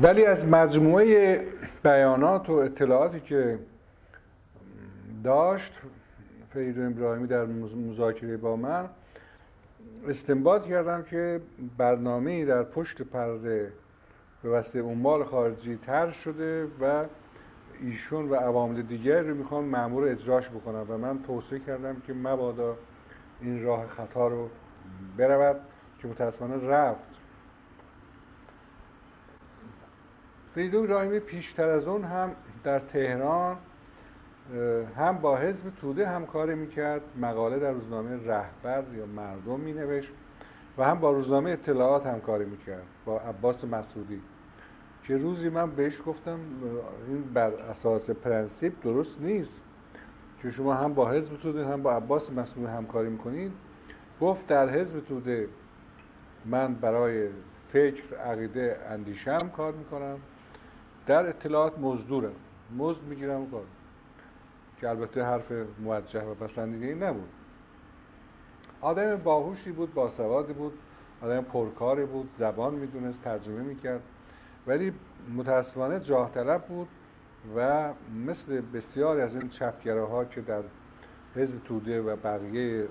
ولی از مجموعه بیانات و اطلاعاتی که داشت فریدون ابراهیمی در مذاکره با من استنباط کردم که برنامه در پشت پرده به وسیله اموال خارجی تر شده و ایشون و عوامل دیگر رو می‌خوان معمور اجراش بکنم و من توصیه کردم که مبادا این راه خطا رو برود که متاسفانه رفت. فریدون ابراهیمی پیشتر از اون هم در تهران هم با حزب توده همکاری می‌کرد مقاله در روزنامه رهبر یا مردم مینوشت و هم با روزنامه اطلاعات همکاری می‌کرد با عباس مسعودی که روزی من بهش گفتم این بر اساس پرنسیپ درست نیست که شما هم با حزب توده هم با عباس مسعودی همکاری می‌کنید. گفت در حزب توده من برای فکر عقیده اندیشم کار می‌کنم. در اطلاعات مزدورم مزد می‌گیرم کار. که البته حرف موجه و پسندیده ای نبود. آدم باهوشی بود باسوادی بود آدم پرکاری بود زبان می‌دونست ترجمه می‌کرد. ولی متاسفانه جاه طلب بود و مثل بسیاری از این ها که در حزب توده و بقیه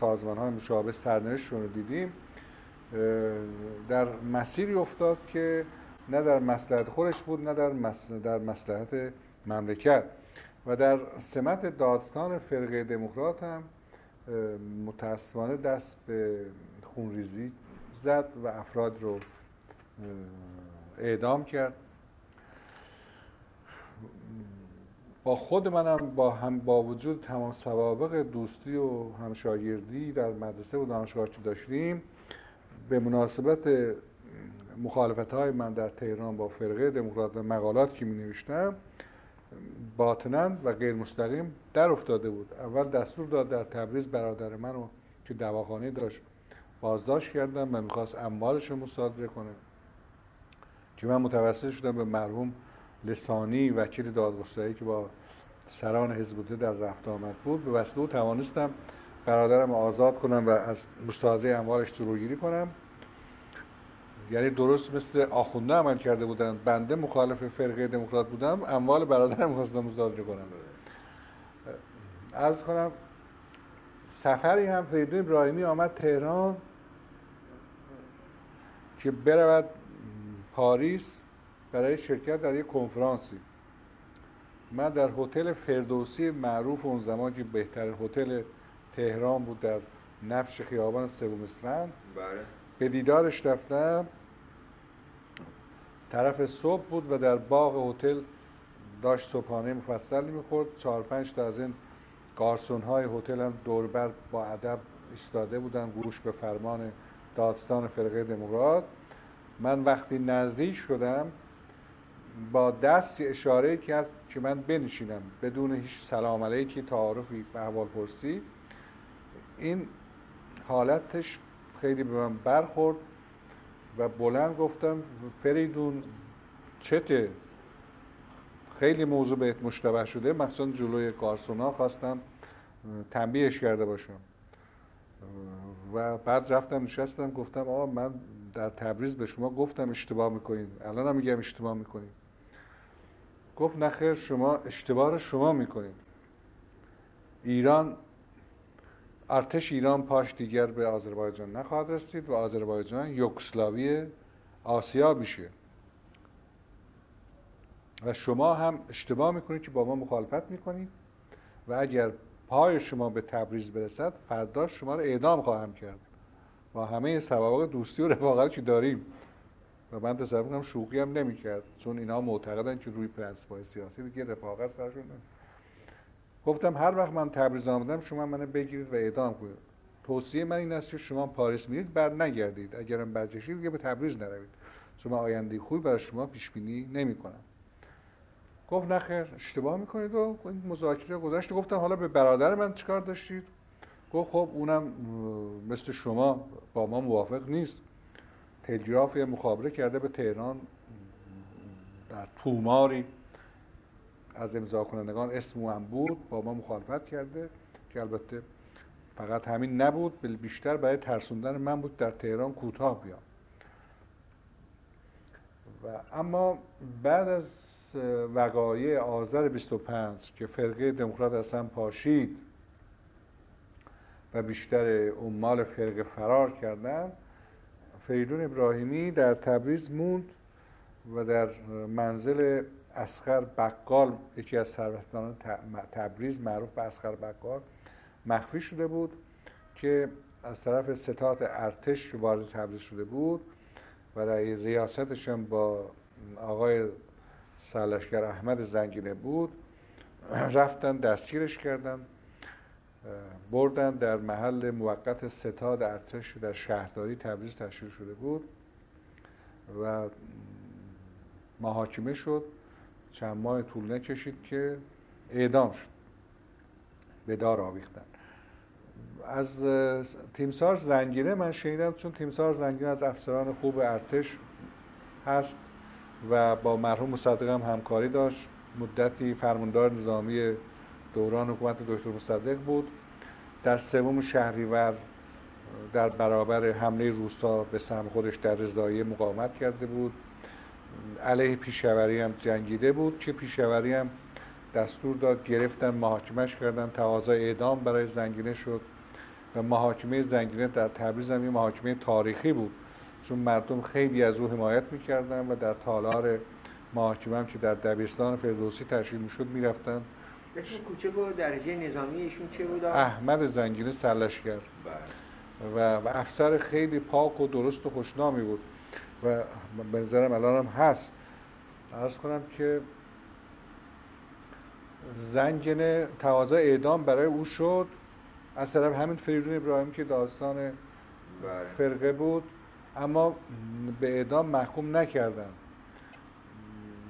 سازمان های مشابه سرنوشتشون رو دیدیم در مسیری افتاد که نه در مسلحت خودش بود نه در, در مسلحت مملکت. و در سمت داستان فرقه دموکرات هم متاسفانه دست به خونریزی زد و افراد رو اعدام کرد. با خود منم با هم با وجود تمام سوابق دوستی و همشاگردی در مدرسه و دانشگاه که داشتیم به مناسبت مخالفت های من در تهران با فرقه دموکرات و مقالات که می نوشتم باطنا و غیر مستقیم در افتاده بود. اول دستور داد در تبریز برادر منو که دواخانه داشت بازداشت کردم و می‌خواست اموالش رو مصادره کنه. که من متوسط شدم به مرحوم لسانی وکیل دادگستری که با سران حزب در رفت آمد بود. به وسیله توانستم برادرم آزاد کنم و از مصادره اموالش جلوگیری کنم. یعنی درست مثل آخونده عمل کرده بودن بنده مخالف فرقه دموکرات بودم اموال برادرم خواستم مصادره کنم از کنم سفری هم فریدون ابراهیمی آمد تهران که برود پاریس برای شرکت در یک کنفرانسی. من در هتل فردوسی معروف اون زمان که بهترین هتل تهران بود در نفش خیابان سوم اسفند. بله. به دیدارش رفتم. طرف صبح بود و در باغ هتل داشت صبحانه مفصل می‌خورد. چهار پنج تا از این گارسون های هتل هم دوربر با ادب ایستاده بودن گوش به فرمان دادستان فرقه دموکرات. من وقتی نزدیک شدم با دستی اشاره کرد که من بنشینم. بدون هیچ سلام علیکی تعارفی و احوال پرسی این حالتش خیلی به من برخورد. و بلند گفتم فریدون چته؟ خیلی موضوع بهت مشتبه شده. مخصوصا جلوی کارسونا خواستم تنبیهش کرده باشم. و بعد رفتم نشستم گفتم آقا من در تبریز به شما گفتم اشتباه می‌کنید الان هم میگم اشتباه می‌کنید گفت نخیر شما اشتباه رو شما می‌کنید ایران ارتش ایران پاش دیگر به آذربایجان نخواهد رسید و آذربایجان یوگسلاوی آسیا میشه و شما هم اشتباه می‌کنید که با ما مخالفت می‌کنید. و اگر پای شما به تبریز برسد فردا شما رو اعدام خواهم کرد. با همه سوابق دوستی و رفاقت که داریم؟ و من تصور کنم شوخی هم نمی‌کرد چون اینا معتقدن که روی پرنسپای سیاسی دیگه رفاقت سرشون گفتم هر وقت من تبریز آمدم شما منو بگیرید و اعدام کنید. توصیه من این است که شما پاریس میرید بر نگردید. اگرم برجشید دیگه به تبریز نروید. شما آینده خوبی برای شما پیش بینی نمی‌کنم. گفت نخیر اشتباه می‌کنید و این مذاکره گذشت گفتم حالا به برادر من چیکار داشتید؟ گفت خب اونم مثل شما با ما موافق نیست. تلگراف مخابره کرده به تهران در توماری از امضا کنندگان اسم هم بود با ما مخالفت کرده که البته فقط همین نبود بیشتر برای ترسوندن من بود در تهران کوتاه بیام. و اما بعد از وقایع آذر 25 که فرقه دموکرات اصلا پاشید و بیشتر عمال فرقه فرار کردن فریدون ابراهیمی در تبریز موند و در منزل اسخر بقال یکی از ثروتمندان تبریز معروف به اسخر بقال مخفی شده بود که از طرف ستات ارتش وارد تبریز شده بود و در ریاستش با آقای سالشگر احمد زنگینه بود. رفتن دستگیرش کردن بردن در محل موقت ستاد ارتش در شهرداری تبریز تشکیل شده بود و محاکمه شد. چند ماه طول نکشید که اعدام شد. به دار آویختن. از تیمسار زنگیره من شنیدم چون تیمسار زنگیره از افسران خوب ارتش هست و با مرحوم مصدق هم همکاری داشت. مدتی فرماندار نظامی دوران حکومت دکتر مصدق بود. در سوم شهریور در برابر حمله روستا به سهم خودش در رضایه مقاومت کرده بود. علیه پیشوری هم جنگیده بود که پیشوری هم دستور داد گرفتن محاکمش کردن تقاضای اعدام برای زنگینه شد و محاکمه زنگینه در تبریز هم محاکمه تاریخی بود چون مردم خیلی از او حمایت می‌کردن و در تالار محاکمه هم که در دبیرستان فردوسی تشکیل می‌شد می‌رفتن اسم کوچه و درجه نظامی ایشون چه بود؟ احمد زنگینه سلشگر بله. و, و افسر خیلی پاک و درست و خوشنامی بود و به نظرم الان هم هست. ارز کنم که زنگینه تقاضا اعدام برای او شد. از طرف همین فریدون ابراهیم که داستان بله. فرقه بود اما به اعدام محکوم نکردن.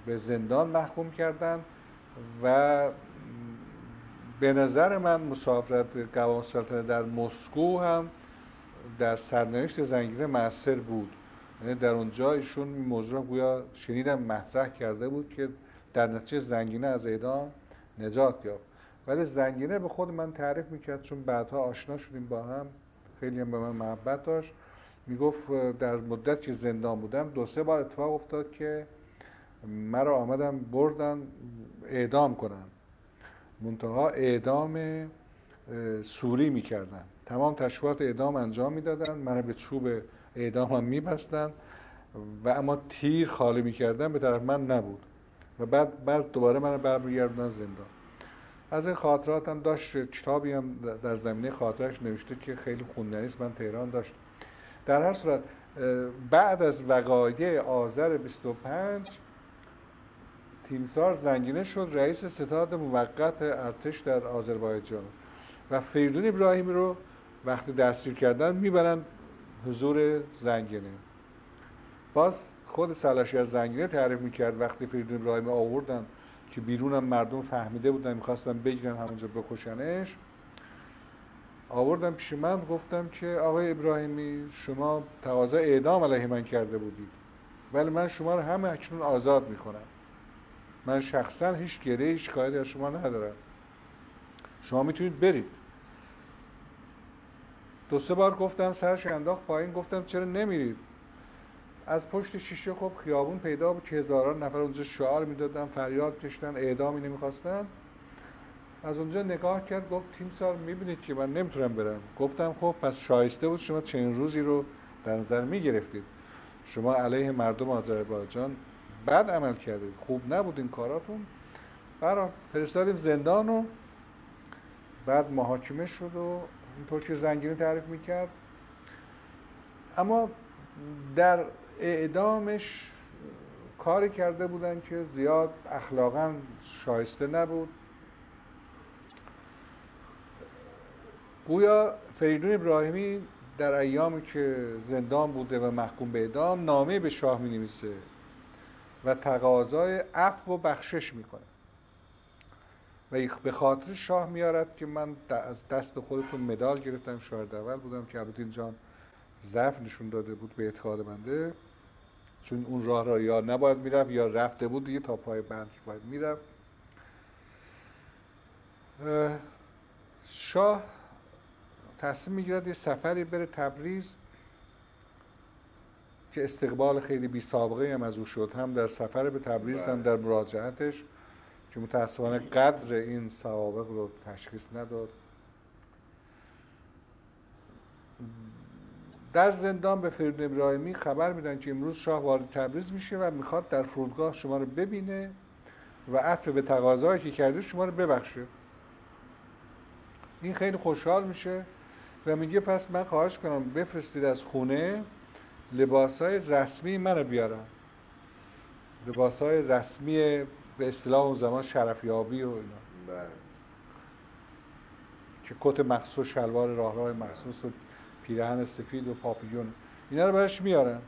به زندان محکوم کردن و به نظر من مسافرت قوام سلطنه در مسکو هم در سرنوشت زنگیره موثر بود. یعنی در اونجا ایشون موضوع گویا شنیدم مطرح کرده بود که در نتیجه زنگینه از اعدام نجات یافت. ولی زنگینه به خود من تعریف می‌کرد چون بعدها آشنا شدیم با هم. خیلی هم به من محبت داشت. می‌گفت در مدت که زندان بودم دو سه بار اتفاق افتاد که مرا آمدم بردن اعدام کنن. منتها اعدام سوری می‌کردن. تمام تشکیلات اعدام انجام می‌دادن. من به چوب اعدام هم میبستن و اما تیر خالی می‌کردن به طرف من نبود. و بعد بعد دوباره من برمیگردن زندان. از این خاطرات هم داشت کتابی هم در زمینه خاطرش نوشته که خیلی خوندنی است من تهران داشت در هر صورت بعد از وقایع آذر 25 تیمسار زنگینه شد رئیس ستاد موقت ارتش در آذربایجان. و فریدون ابراهیمی رو وقتی دستگیر کردن می‌برن حضور زنگینه باز خود سلاشی از زنگینه تعریف می‌کرد وقتی فریدون ابراهیمی آوردن که بیرونم مردم فهمیده بودن می‌خواستن بگیرن همونجا بکشنش آوردم پیش من گفتم که آقای ابراهیمی شما تقاضا اعدام علیه من کرده بودید ولی من شما رو همه اکنون آزاد می‌کنم من شخصا هیچ گره شکایت از شما ندارم. شما می‌تونید برید. دو سه بار گفتم سرش انداخت پایین گفتم چرا نمیرید از پشت شیشه خب خیابون پیدا بود که هزاران نفر اونجا شعار می‌دادن فریاد کشتن اعدامی نمی‌خواستن از اونجا نگاه کرد گفت تیم سال می‌بینید که من نمی‌تونم برم. گفتم خب پس شایسته بود شما چنین روزی رو در نظر می‌گرفتید. شما علیه مردم آذربایجان بد عمل کردید. خوب نبود این کاراتون. برای فرستادیم زندان و بعد محاکمه شد و اینطور که زنگینی تعریف می‌کرد. اما در اعدامش کاری کرده بودن که زیاد اخلاقا شایسته نبود. گویا فریدون ابراهیمی در ایامی که زندان بوده و محکوم به اعدام نامه به شاه می نویسه و تقاضای عفو و بخشش می‌کنه. و به خاطر شاه میارد که من از دست خودتون مدال گرفتم. شاهد اول بودم که عبدالدین جان ضعف نشون داده بود به اعتقاد بنده. چون اون راه را یا نباید می‌رفت یا رفته بود دیگه تا پای بند باید می‌رفت. شاه تصمیم می‌گیرد یه سفری بره تبریز که استقبال خیلی بی سابقه هم از او شد. هم در سفر به تبریز هم در مراجعتش. که متاسفانه قدر این سوابق رو تشخیص نداد. در زندان به فرید ابراهیمی خبر میدن که امروز شاه وارد تبریز میشه و می‌خواد در فرودگاه شما رو ببینه و عطف به تقاضایی که کرده شما رو ببخشه. این خیلی خوشحال میشه و میگه پس من خواهش کنم بفرستید از خونه لباس های رسمی منو بیارم. لباس های رسمی به اصطلاح اون زمان شرفیابی و اینا. بله. که کت مخصوص شلوار راه راه مخصوص و پیرهن سفید و پاپیون. اینا رو براش میارن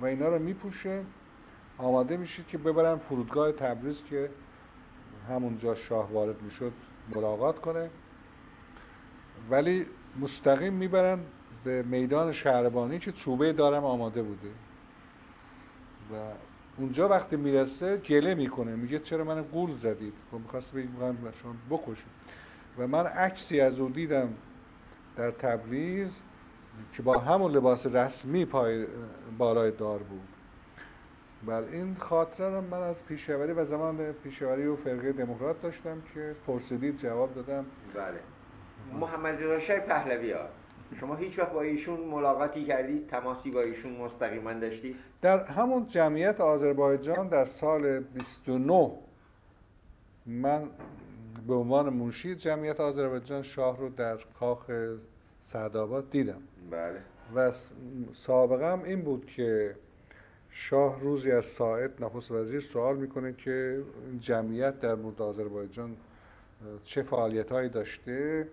و اینا رو میپوشه. آماده میشید که ببرن فرودگاه تبریز که همونجا شاه وارد می‌شد ملاقات کنه. ولی مستقیم می‌برن به میدان شهربانی که چوبه دارم آماده بوده. و اونجا وقتی می‌رسه گله می‌کنه. میگه چرا من گول زدید؟ و خب می‌خواست بگیم شما. بکشید. و من عکسی از او دیدم در تبریز که با همون لباس رسمی پای بالای دار بود. بر این خاطره رو من از پیشوری و زمان پیشوری و فرقه دموکرات داشتم که پرسیدید جواب دادم. بله. محمد رضا شاه پهلوی ها شما هیچ وقت با ایشون ملاقاتی کردید تماسی با ایشون مستقیما داشتید؟ در همون جمعیت آذربایجان در سال 29 من به عنوان منشی جمعیت آذربایجان شاه رو در کاخ سعدآباد دیدم. بله. و سابقم این بود که شاه روزی از ساعت نخست وزیر سوال می‌کنه که جمعیت در مورد آذربایجان چه فعالیت هایی داشته؟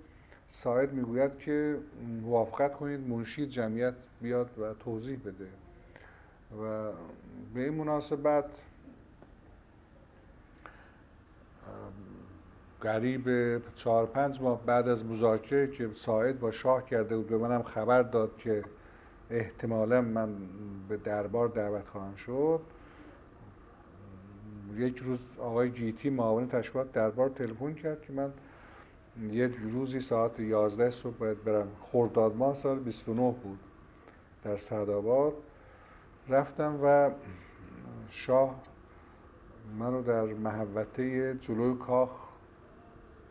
ساعت می‌گوید که موافقت کنید منشی جمعیت بیاد و توضیح بده. و به این مناسبت قریب چهار پنج ماه بعد از مذاکره که ساعد با شاه کرده بود به منم خبر داد که احتمالا من به دربار دعوت خواهم شد یک روز آقای جیتی معاون تشکیلات دربار تلفن کرد که من یک روزی ساعت 11 صبح باید برم خورداد ماه سال 29 بود در سعدآباد رفتم و شاه منو در محوطه جلوی کاخ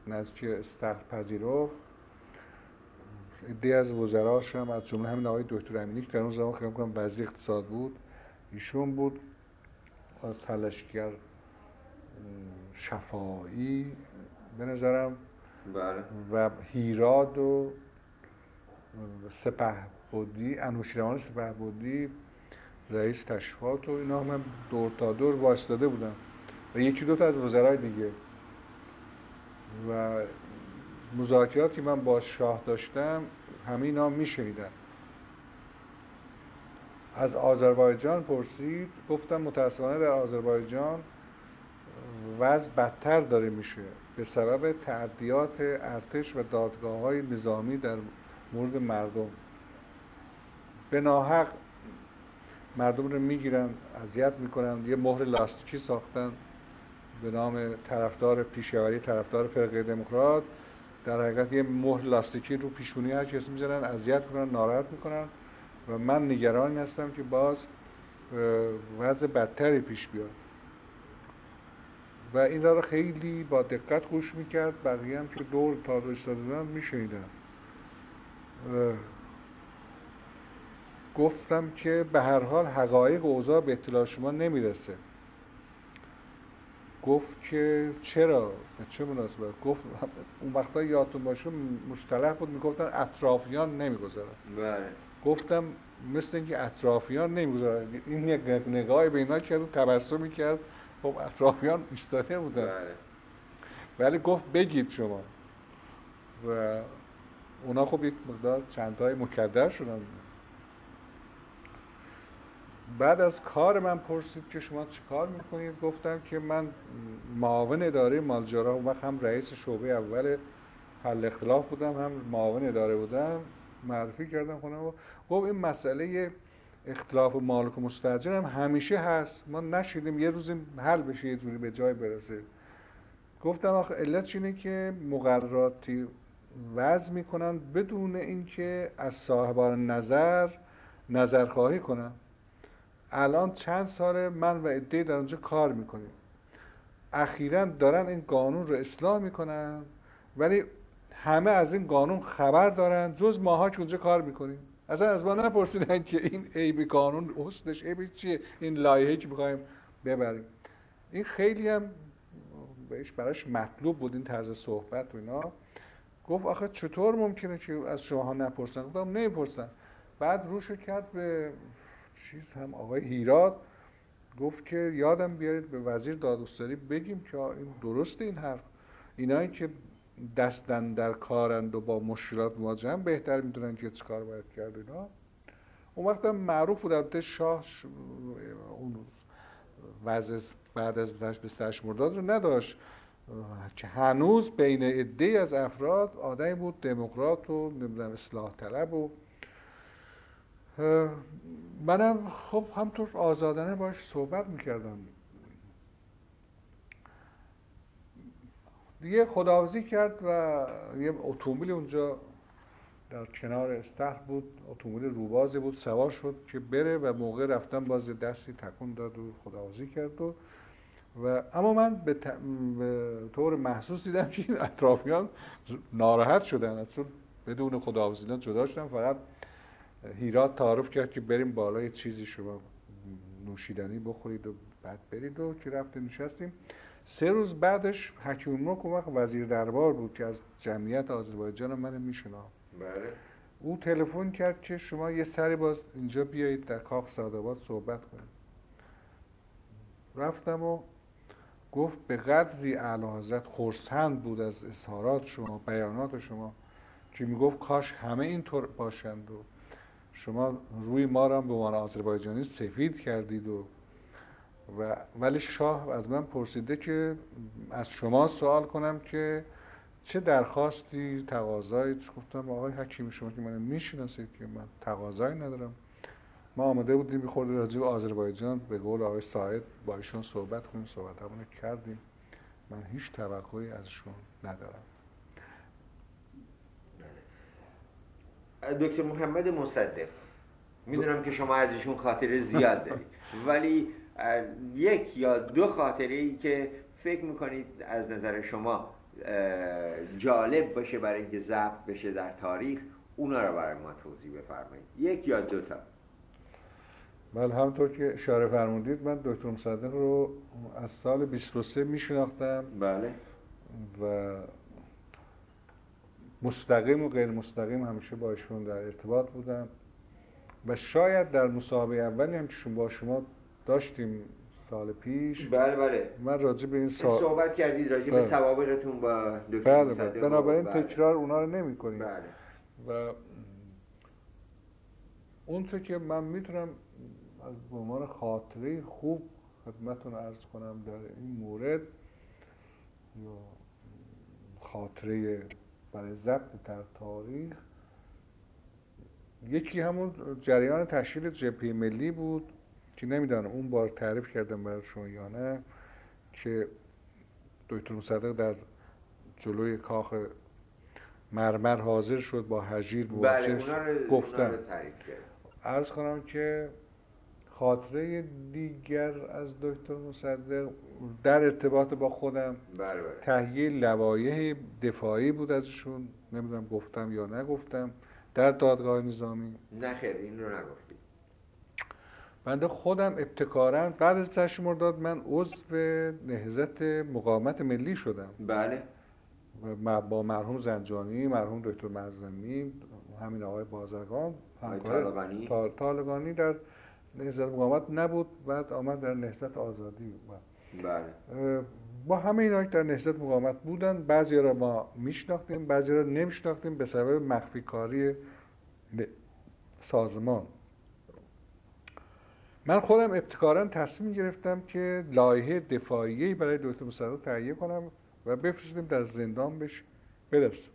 نزدیک استخر پذیرفت ایده از وزراش هم از جمله همین آقای دکتر امینی که در اون زمان خیلی کنم وزیر اقتصاد بود ایشون بود. از تلشگر شفایی به نظرم بله. و هیراد و سپه بودی انوشیروان سپه بودی رئیس تشفات و اینا من دور تا دور واسطاده بودم. و یکی دو تا از وزرای دیگه. و مذاکراتی من با شاه داشتم همه اینا میشنیدن. از آذربایجان پرسید گفتم متاسفانه در آذربایجان وضع بدتر داره میشه. به سبب تعدیات ارتش و دادگاه های نظامی در مورد مردم. به ناحق مردم رو می‌گیرن اذیت می‌کنن یه مهر لاستیکی ساختن به نام طرفدار پیشوری طرفدار فرقه دموکرات. در حقیقت یه مهر لاستیکی رو پیشونی هر کسی می‌ذارن اذیت می‌کنن ناراحت می‌کنن و من نگران هستم که باز وضع بدتری پیش بیاد. و این را خیلی با دقت گوش می‌کرد. بقیه هم که دور تا ایستاده میشنیدن. گفتم که به هر حال حقایق اوضاع به اطلاع شما نمی‌رسه. گفت که چرا؟ به چه مناسبت؟ گفت اون وقتا یادتون باشه مصطلح بود می‌گفتن اطرافیان نمی‌گذارن. بله. گفتم مثل اینکه اطرافیان نمی‌گذارن. این یک نگاهی به اینا کرد تبسم می‌کرد. خب اطرافیان ایستاده بودن. بله. ولی گفت بگید شما. و اونا خب یک مقدار چندتای مکدر شدن. بعد از کار من پرسید که شما چه کار می‌کنید؟ گفتم که من معاون اداره مالجارا و هم رئیس شعبه اول حل اختلاف بودم هم معاون اداره بودم معرفی کردم خونه و گفت این مسئله اختلاف مالک و مستجر هم همیشه هست. ما نشیدیم یه روزی حل بشه یه جوری به جای برسه. گفتم آخه علت اینه که مقرراتی وضع می‌کنن بدون اینکه از صاحبان نظر نظرخواهی کنن. الان چند ساله من و عده در اونجا کار می‌کنیم. اخیرا دارن این قانون رو اصلاح می‌کنن ولی همه از این قانون خبر دارن جز ماها که اونجا کار می‌کنیم. اصلا از ما نپرسیدن که این عیب قانون حسنش عیب چیه؟ این لایحه که می‌خوایم ببریم. این خیلی هم بهش براش مطلوب بود این طرز صحبت و اینا. گفت آخه چطور ممکنه که از شما نپرسن؟ گفتم نمی‌پرسن. بعد روشو کرد به چیز هم آقای هیراد. گفت که یادم بیارید به وزیر دادگستری بگیم که این درست این حرف. اینایی که دستن در کارند و با مشکلات مواجهن بهتر می‌دونن که چه کار باید کرد اینا. اون وقت معروف بود البته شاه اون وضع بعد از به مرداد رو نداشت. که هنوز بین عده از افراد آدمی بود دموکرات و نمی‌دونم اصلاح طلب و منم خب همطور آزادانه باش صحبت می‌کردم. دیگه خداوزی کرد و یه اتومبیل اونجا در کنار استخر بود اتومبیل روبازی بود سوار شد که بره و موقع رفتن باز دستی تکون داد و خداوزی کرد و و اما من به, طور محسوس دیدم که این اطرافیان ناراحت شدن اصلا بدون خداوزی جدا شدن فقط هیرات تعارف کرد که بریم بالای چیزی شما نوشیدنی بخورید و بعد برید و که رفتیم نشستیم. سه روز بعدش حکیم ملک وقت وزیر دربار بود که از جمعیت آذربایجان من میشنا بله. او تلفن کرد که شما یه سری باز اینجا بیایید در کاخ سعادآباد صحبت کنید. رفتم و گفت به قدری اعلی حضرت خورسند بود از اظهارات شما بیانات شما که می‌گفت کاش همه اینطور باشند و شما روی ما را به عنوان آذربایجانی سفید کردید و و ولی شاه از من پرسیده که از شما سوال کنم که چه درخواستی تقاضایی؟ گفتم آقای حکیم شما که من می‌شناسید که من تقاضایی ندارم. ما آمده بودیم به خورده راجع به آذربایجان به قول آقای ساعد با ایشون صحبت کنیم صحبت کردیم. من هیچ توقعی ازشون ندارم. دکتر محمد مصدق می‌دونم که شما ازشون خاطره زیاد دارید ولی یک یا دو خاطره ای که فکر می‌کنید از نظر شما جالب باشه برای اینکه ضبط بشه در تاریخ اونا رو برای ما توضیح بفرمایید. یک یا دو تا. بله همطور که اشاره فرمودید من دکتر مصدق رو از سال 23 میشناختم. بله. و مستقیم و غیر مستقیم همیشه با ایشون در ارتباط بودم. و شاید در مسابقه اولی هم که با شما داشتیم سال پیش بله بله من راجع به این سال صحبت کردید راجع به بله. سوابقتون با دکتر بله بله. بنابراین بله. تکرار اونا رو نمی کنیم بله. و اون چه که من می‌تونم از به عنوان خاطره خوب خدمتون ارز کنم در این مورد یا خاطره برای ضبط در تاریخ یکی همون جریان تشکیل جبهه ملی بود که نمی‌دانم اون بار تعریف کردم برای شما یا نه که دکتر مصدق در جلوی کاخ مرمر حاضر شد با هجیر بله گفتم ارز کنم که خاطره دیگر از دکتر مصدق در ارتباط با خودم بله، بله. تهیه لوایح دفاعی بود ازشون نمی‌دونم گفتم یا نگفتم. در دادگاه نظامی. نه خیر این رو نگفتی بنده خودم ابتکارا بعد از تشکیل مرداد من عضو نهزت مقاومت ملی شدم. بله. با مرحوم زنجانی مرحوم دکتر مرزمی همین آقای بازرگان طالقانی طالقانی در نهزت مقاومت نبود بعد آمد در نهزت آزادی بله. با همه اینا در نهزت مقاومت بودن بعضی را ما میشناختیم بعضی را نمیشناختیم به سبب مخفی کاری سازمان. من خودم ابتکارا تصمیم گرفتم که لایحه دفاعی برای دکتر مصدق تهیه کنم و بفرستیم در زندان بش برسم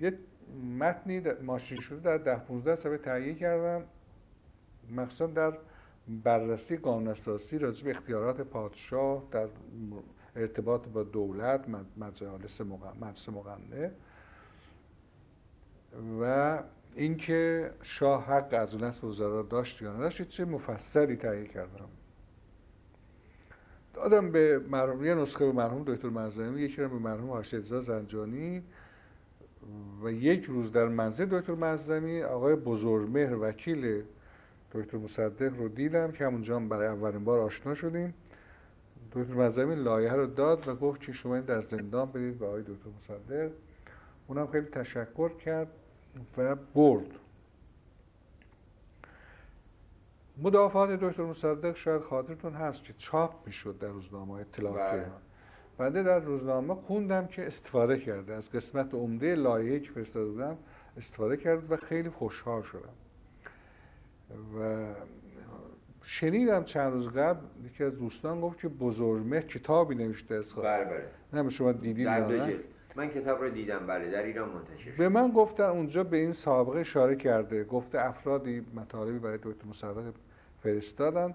یه متنی ماشین شده در ده 15 صفحه تهیه کردم مخصوصا در بررسی قانون اساسی راجع به اختیارات پادشاه در ارتباط با دولت مجلس مقننه و اینکه شاه حق از اون نصب وزرا داشت یا نداشت چه مفصلی تهیه کردم دادم به مرحوم یه نسخه به مرحوم دکتر منظمی یکی رو به مرحوم هاشتزا زنجانی و یک روز در منزل دکتر منظمی آقای بزرگمهر وکیل دکتر مصدق رو دیدم که همونجا برای اولین بار آشنا شدیم. دکتر منظمی لایه رو داد و گفت که شما در زندان برید به آقای دکتر مصدق. اونم خیلی تشکر کرد. و برد. مدافعات دکتر مصدق شاید خاطرتون هست که چاپ می‌شد در روزنامه اطلاعات بله. بنده در روزنامه خوندم که استفاده کرده. از قسمت عمده لایحه‌ای که فرستاده بودم استفاده کرد و خیلی خوشحال شدم. و شنیدم چند روز قبل یکی از دوستان گفت که بزرگمه کتابی نوشته از بله بله. نه شما دیدید من کتاب رو دیدم بله در ایران منتشر شد. به من گفتن اونجا به این سابقه اشاره کرده گفته افرادی مطالبی برای دکتر مصدق فرستادن.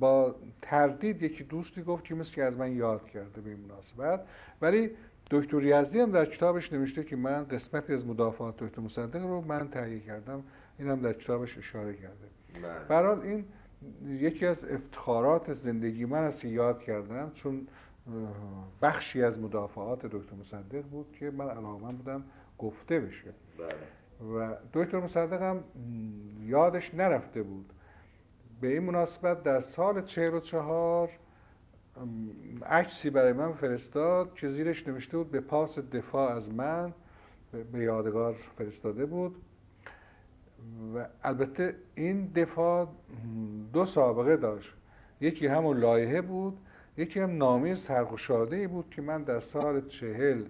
با تردید یکی دوستی گفت که مثل که از من یاد کرده به این مناسبت. ولی دکتر یزدی هم در کتابش نوشته که من قسمتی از مدافعات دکتر مصدق رو من تهیه کردم. این هم در کتابش اشاره کرده. بله. به هر حال این یکی از افتخارات زندگی من است که یاد کردم چون بخشی از مدافعات دکتر مصدق بود که من علاقمند بودم گفته بشه. بله. و دکتر مصدق هم یادش نرفته بود. به این مناسبت در سال 44 ام، عکسی برای من فرستاد که زیرش نوشته بود به پاس دفاع از من به- یادگار فرستاده بود. و البته این دفاع دو سابقه داشت. یکی همون لایحه بود یکی هم نامه سرگشاده ای بود که من در سال چهل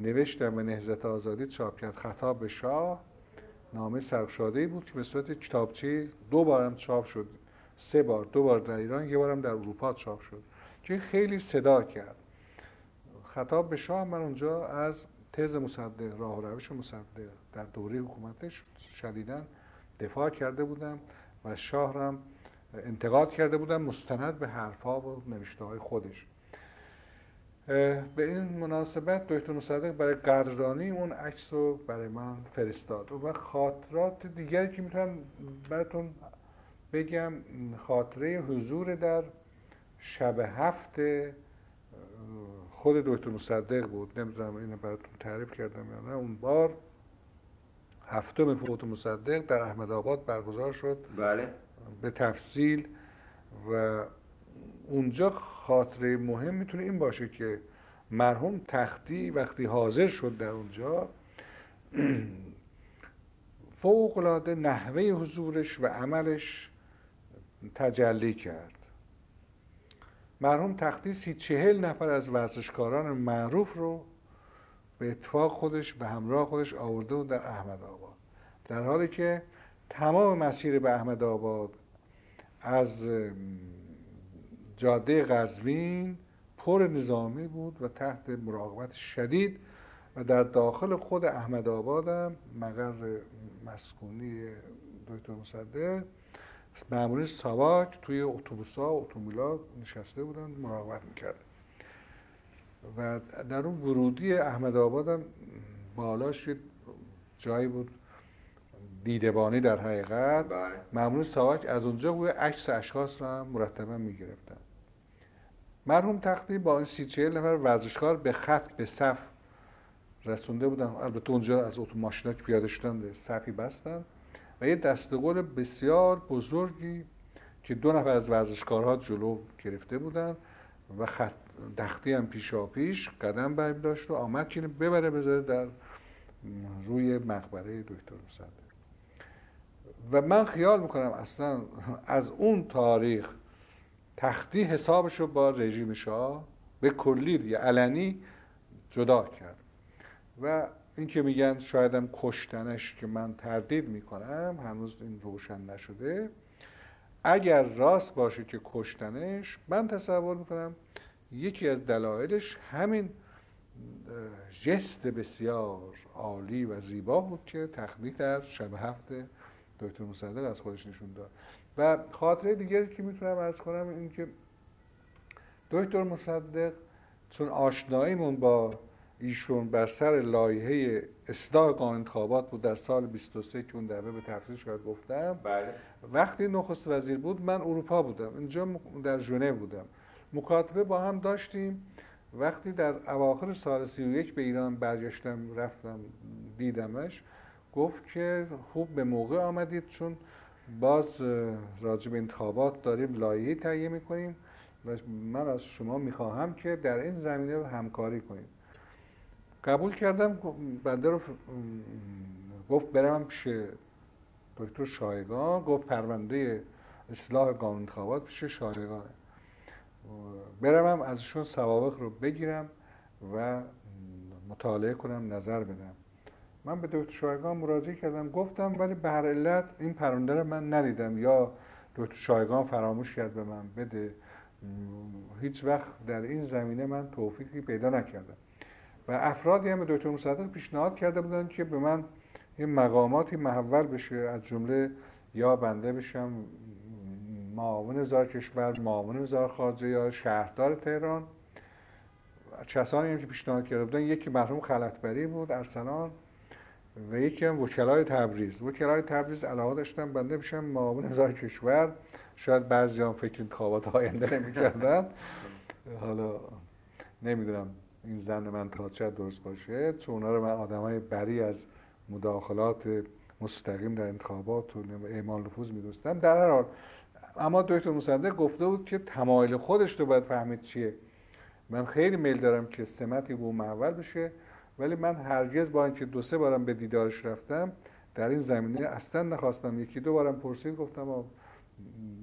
نوشتم به نهضت آزادی چاپ کرد خطاب به شاه. نامه سرگشاده ای بود که به صورت کتابچه دو بارم چاپ شد سه بار دو بار در ایران یه بارم در اروپا چاپ شد که خیلی صدا کرد. خطاب به شاه من اونجا از تز مصدق راه و روش مصدق در دوره حکومتش شدیدا دفاع کرده بودم و شاه هم انتقاد کرده بودم مستند به حرفها و نوشته های خودش به این مناسبت دکتر مصدق برای قدردانی اون عکس رو برای من فرستاد و خاطرات دیگری که می‌تونم براتون بگم خاطره حضور در شب هفت خود دکتر مصدق بود. نمی‌دونم اینو براتون تعریف کردم یا نه. اون بار هفتم فوت مصدق در احمد آباد برگزار شد. بله. به تفصیل و اونجا خاطره مهم می‌تونه این باشه که مرحوم تختی وقتی حاضر شد در اونجا فوق العاده نحوه حضورش و عملش تجلی کرد. مرحوم تختی سی چهل نفر از ورزشکاران معروف رو به اتفاق خودش به همراه خودش آورده در احمد آباد. در حالی که تمام مسیر به احمد آباد از جاده قزوین پر نظامی بود و تحت مراقبت شدید و در داخل خود احمد آباد هم مقر مسکونی دکتر مصدق معمولی ساواک توی اتوبوس ها نشسته بودن مراقبت می‌کرد. و در اون ورودی احمد آباد هم بالاش جایی بود دیدبانی در حقیقت. بله. معمول ساواک از اونجا بوی عکس اشخاص را هم مرتبا می‌گرفتن. مرحوم تختی با این سی چهل نفر ورزشکار به خط به صف رسونده بودن. البته اونجا از اتو ماشینا که پیاده شدن به صفی بستن. و یه دستگل بسیار بزرگی که دو نفر از ورزشکارها جلو گرفته بودن و خط دختی هم پیشا پیش قدم بر داشت و آمد که ببره بذاره در روی مقبره دکتر مصدق و من خیال می‌کنم اصلا از اون تاریخ تختی حسابش رو با رژیم شاه به کلی یا علنی جدا کرد. و این که میگن شایدم کشتنش که من تردید می‌کنم هنوز این روشن نشده. اگر راست باشه که کشتنش من تصور می‌کنم یکی از دلایلش همین ژست بسیار عالی و زیبا بود که تختی در شب هفت دکتر مصدق از خودش نشون داد. و خاطره دیگری که می‌تونم ارز کنم این که دکتر مصدق چون آشناییمون با ایشون بر سر لایحه اصلاح قانون انتخابات بود در سال 23 که اون دفعه به تفصیل شاید گفتم بله. وقتی نخست وزیر بود من اروپا بودم اینجا در ژنو بودم. مکاتبه با هم داشتیم. وقتی در اواخر سال 31 به ایران برگشتم رفتم دیدمش گفت که خوب به موقع آمدید چون باز به انتخابات داریم لایحه تهیه می‌کنیم و من از شما می‌خواهم که در این زمینه همکاری کنیم. قبول کردم بنده رو گفت برم پیش دکتر شایگان گفت پرونده اصلاح قانون انتخابات پیش شایگانه. بروم ازشون سوابق رو بگیرم و مطالعه کنم نظر بدم. من به دکتر شایگان مراجعه کردم گفتم ولی به هر علت این پرونده رو من ندیدم. یا دکتر شایگان فراموش کرد به من بده. هیچ وقت در این زمینه من توفیقی پیدا نکردم. و افرادی هم به دکتر مصدق پیشنهاد کرده بودن که به من این مقاماتی محول بشه از جمله یا بنده بشم معاون وزارت کشور معاون وزارت خارجه یا شهردار تهران. کسانی هم که پیشنهاد کرده بودن یکی مرحوم خلطبری بود ارسلان و یکی هم وکلای تبریز. وکلای تبریز علاقه داشتن بنده بشم معاون وزارت کشور. شاید بعضی هم فکر انتخابات آینده نمی‌کردن. حالا نمی‌دونم این زن من تا چه درست باشه. چون اونا رو من آدم های بری از مداخلات مستقیم در انتخابات و اعمال نفوذ می‌دونستم. در هر حال اما دکتر مصدق گفته بود که تمایل خودش رو باید فهمید چیه. من خیلی میل دارم که سمتی به اون محول بشه. ولی من هرگز با اینکه دو سه بارم به دیدارش رفتم در این زمینه اصلا نخواستم. یکی دو بارم پرسید گفتم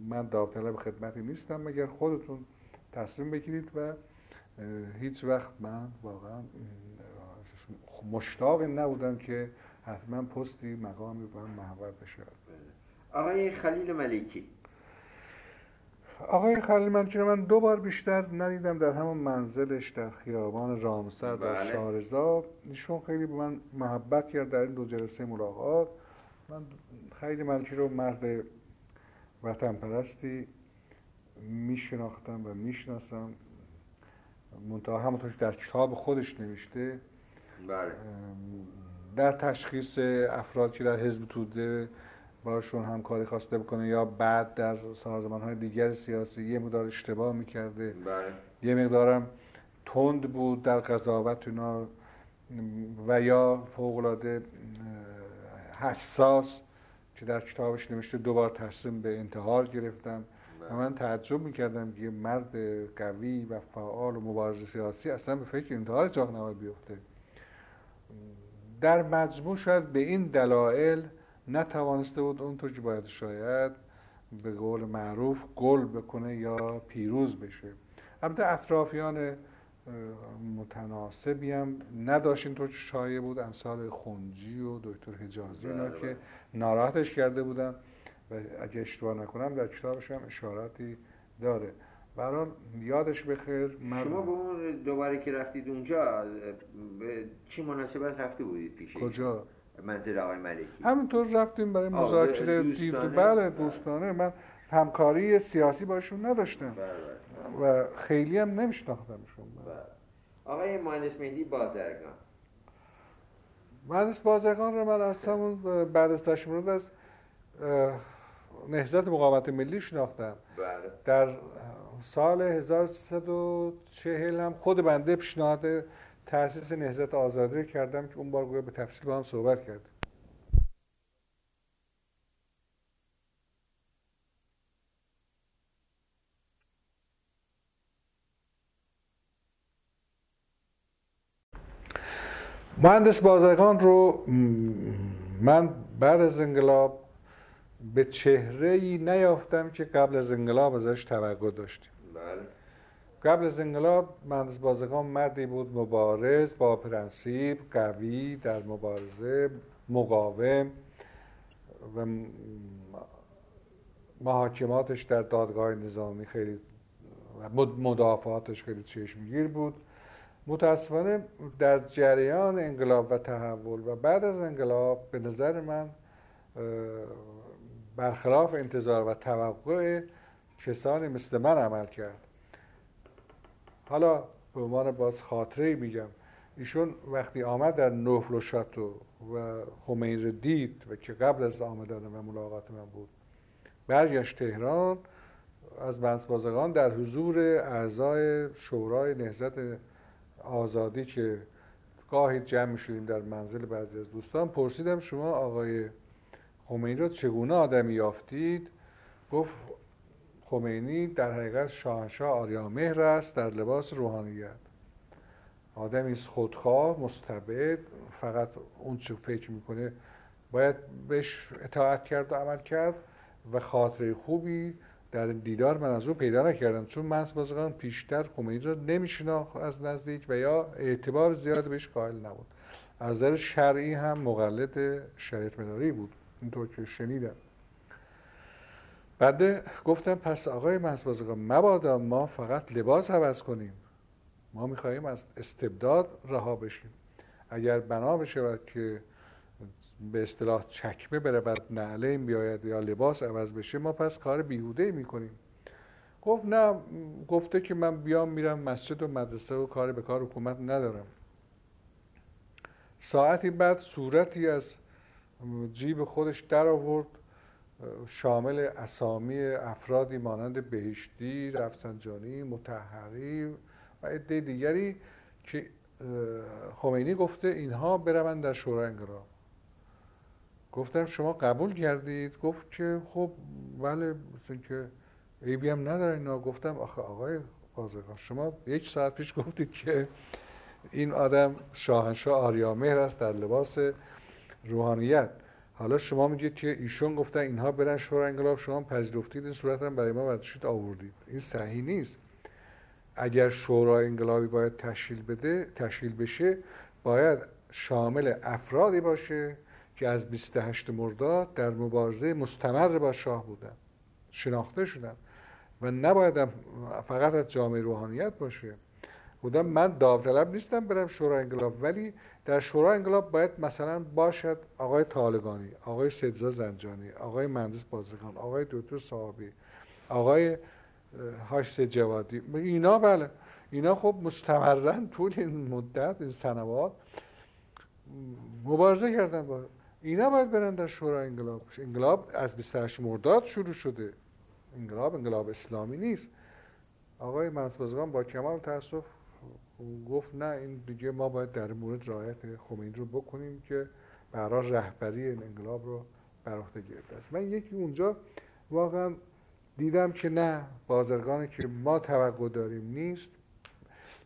من داوطلب خدمتی نیستم مگر خودتون تصمیم بگیرید و هیچ وقت من واقعا مشتاق نبودم که حتما پستی مقامی با محور بشه. آقای خلیل ملکی آقای خلیل ملکی رو من دو بار بیشتر ندیدم در همون منزلش در خیابان رامسر در بله. شارزا ایشون خیلی به من محبت کرد در این دو جلسه ملاقات من خیلی ملکی رو مرد وطن پرستی میشناختم و می‌شناسم منتها همونطور در کتاب خودش نوشته بله. در تشخیص افراد که در حزب توده باشون همکاری خواسته بکنه یا بعد در سازمان های دیگر سیاسی یه مقدار اشتباه می‌کرده. بله. یه مقدارم تند بود در قضاوت اونا و یا فوقلاده حساس که در کتابش نوشته دوبار تصمیم به انتحار گرفتم. و من تعجب می‌کردم که مرد قوی و فعال و مبارز سیاسی اصلا به فکر انتحار چاق نباید بیفته. در مجموع شاید به این دلایل نتوانسته بود اونطور که باید شاید به قول معروف گل بکنه یا پیروز بشه. البته اطرافیان متناسبی هم نداشت اینطور که شایع بود. امثال خونجی و دکتر حجازی اینا بله، که بله. ناراحتش کرده بودن و اگه اشتباه نکنم در کتابش هم اشاراتی داره. برحال یادش بخیر. شما با اون دوباره که رفتید اونجا به چی مناسبت رفته بودید پیش کجا؟ منزل آقای ملکی. همینطور رفتیم برای مذاکره دید بله دوستانه. من همکاری سیاسی باشون نداشتم. بله، بله. و خیلی هم نمیشناختمشون بله. آقای مهندس مهدی بازرگان. مهندس بازرگان رو من از همون بعد از تشمرد از نهزت مقاومت ملی شناختم. در سال 1340 هم خود بنده پیشنهاد تاسیس نهزت آزادی کردم که اون بار گویا به تفصیل با هم صحبت کرد مهندس بازرگان رو من بعد از انقلاب به چهره ای نیافتم که قبل از انقلاب ازش توقع داشتیم بله. قبل از انقلاب مهندس بازرگان مردی بود مبارز با پرنسیب قوی در مبارزه مقاوم و محاکماتش در دادگاه نظامی خیلی مدافعاتش خیلی چشمگیر بود. متاسفانه در جریان انقلاب و تحول و بعد از انقلاب به نظر من برخلاف انتظار و توقع کسانی مثل من عمل کرد. حالا به عنوان باز خاطره میگم ایشون وقتی آمد در نوفل و شاتو و خمینی رو دید و که قبل از آمدن و ملاقات من بود برگشت تهران از بنسبازگان در حضور اعضای شورای نهزت آزادی که گاهی جمع شدیم در منزل بعضی از دوستان پرسیدم شما آقای خمینی رو چگونه آدمی یافتید؟ گفت خمینی در حقیقت شاهنشاه آریامهر است در لباس روحانیت. آدمی خودخواه مستبد فقط اون چه فکر می‌کنه باید بهش اطاعت کرد و عمل کرد و خاطره خوبی در دیدار من از او پیدا نکردم چون من بازگان پیشتر خمینی را نمیشناخت از نزدیک و یا اعتبار زیاد بهش قائل نبود. از نظر شرعی هم مقلد شریعت مداری بود. اینطور که شنیدم. بعد گفتم پس آقای محسبازگان مبادا ما فقط لباس عوض کنیم. ما می‌خواهیم از استبداد رها بشیم. اگر بنا بشه که به اصطلاح چکمه بره بعد نعله بیاید یا لباس عوض بشه ما پس کار بیهوده می‌کنیم. گفت نه گفته که من بیام میرم مسجد و مدرسه و کار به کار حکومت ندارم. ساعتی بعد صورتی از جیب خودش در آورد. شامل اسامی افرادی مانند بهشتی، رفسنجانی، متحری و عده دیگری که خمینی گفته اینها بروند در شورای انقلاب. گفتم شما قبول کردید؟ گفت که خب بله مثل که عیبی هم نداره اینا. گفتم آخه آقای بازرگان شما یک ساعت پیش گفتید که این آدم شاهنشاه آریامهر است در لباس روحانیت. حالا شما میگید که ایشون گفتن اینها برن شورای انقلاب شما پذیرفتید این صورت هم برای ما برداشتید آوردید. این صحیح نیست. اگر شورای انقلابی باید تشکیل بده تشکیل بشه باید شامل افرادی باشه که از 28 مرداد در مبارزه مستمر با شاه بودن شناخته شدن. و نباید فقط از جامعه روحانیت باشه. بودم. من داوطلب نیستم برم شورای انقلاب ولی در شورای انقلاب باید مثلا باشد آقای طالقانی آقای سیدزا زنجانی آقای مهندس بازرگان آقای دکتر صاحبی آقای هاش جوادی. اینا بله. اینا خب مستمرن طول این مدت این سنوات. مبارزه کردن با اینا باید برن در شورای انقلاب. انقلاب از 28 مرداد شروع شده. انقلاب انقلاب اسلامی نیست. آقای منصبازگان با کمال تاسف گفت نه این دیگه ما باید در مورد رعایت خمینی رو بکنیم که برای رهبری این انقلاب رو بر عهده گرفته است. من یکی اونجا واقعا دیدم که نه بازرگانی که ما توقع داریم نیست.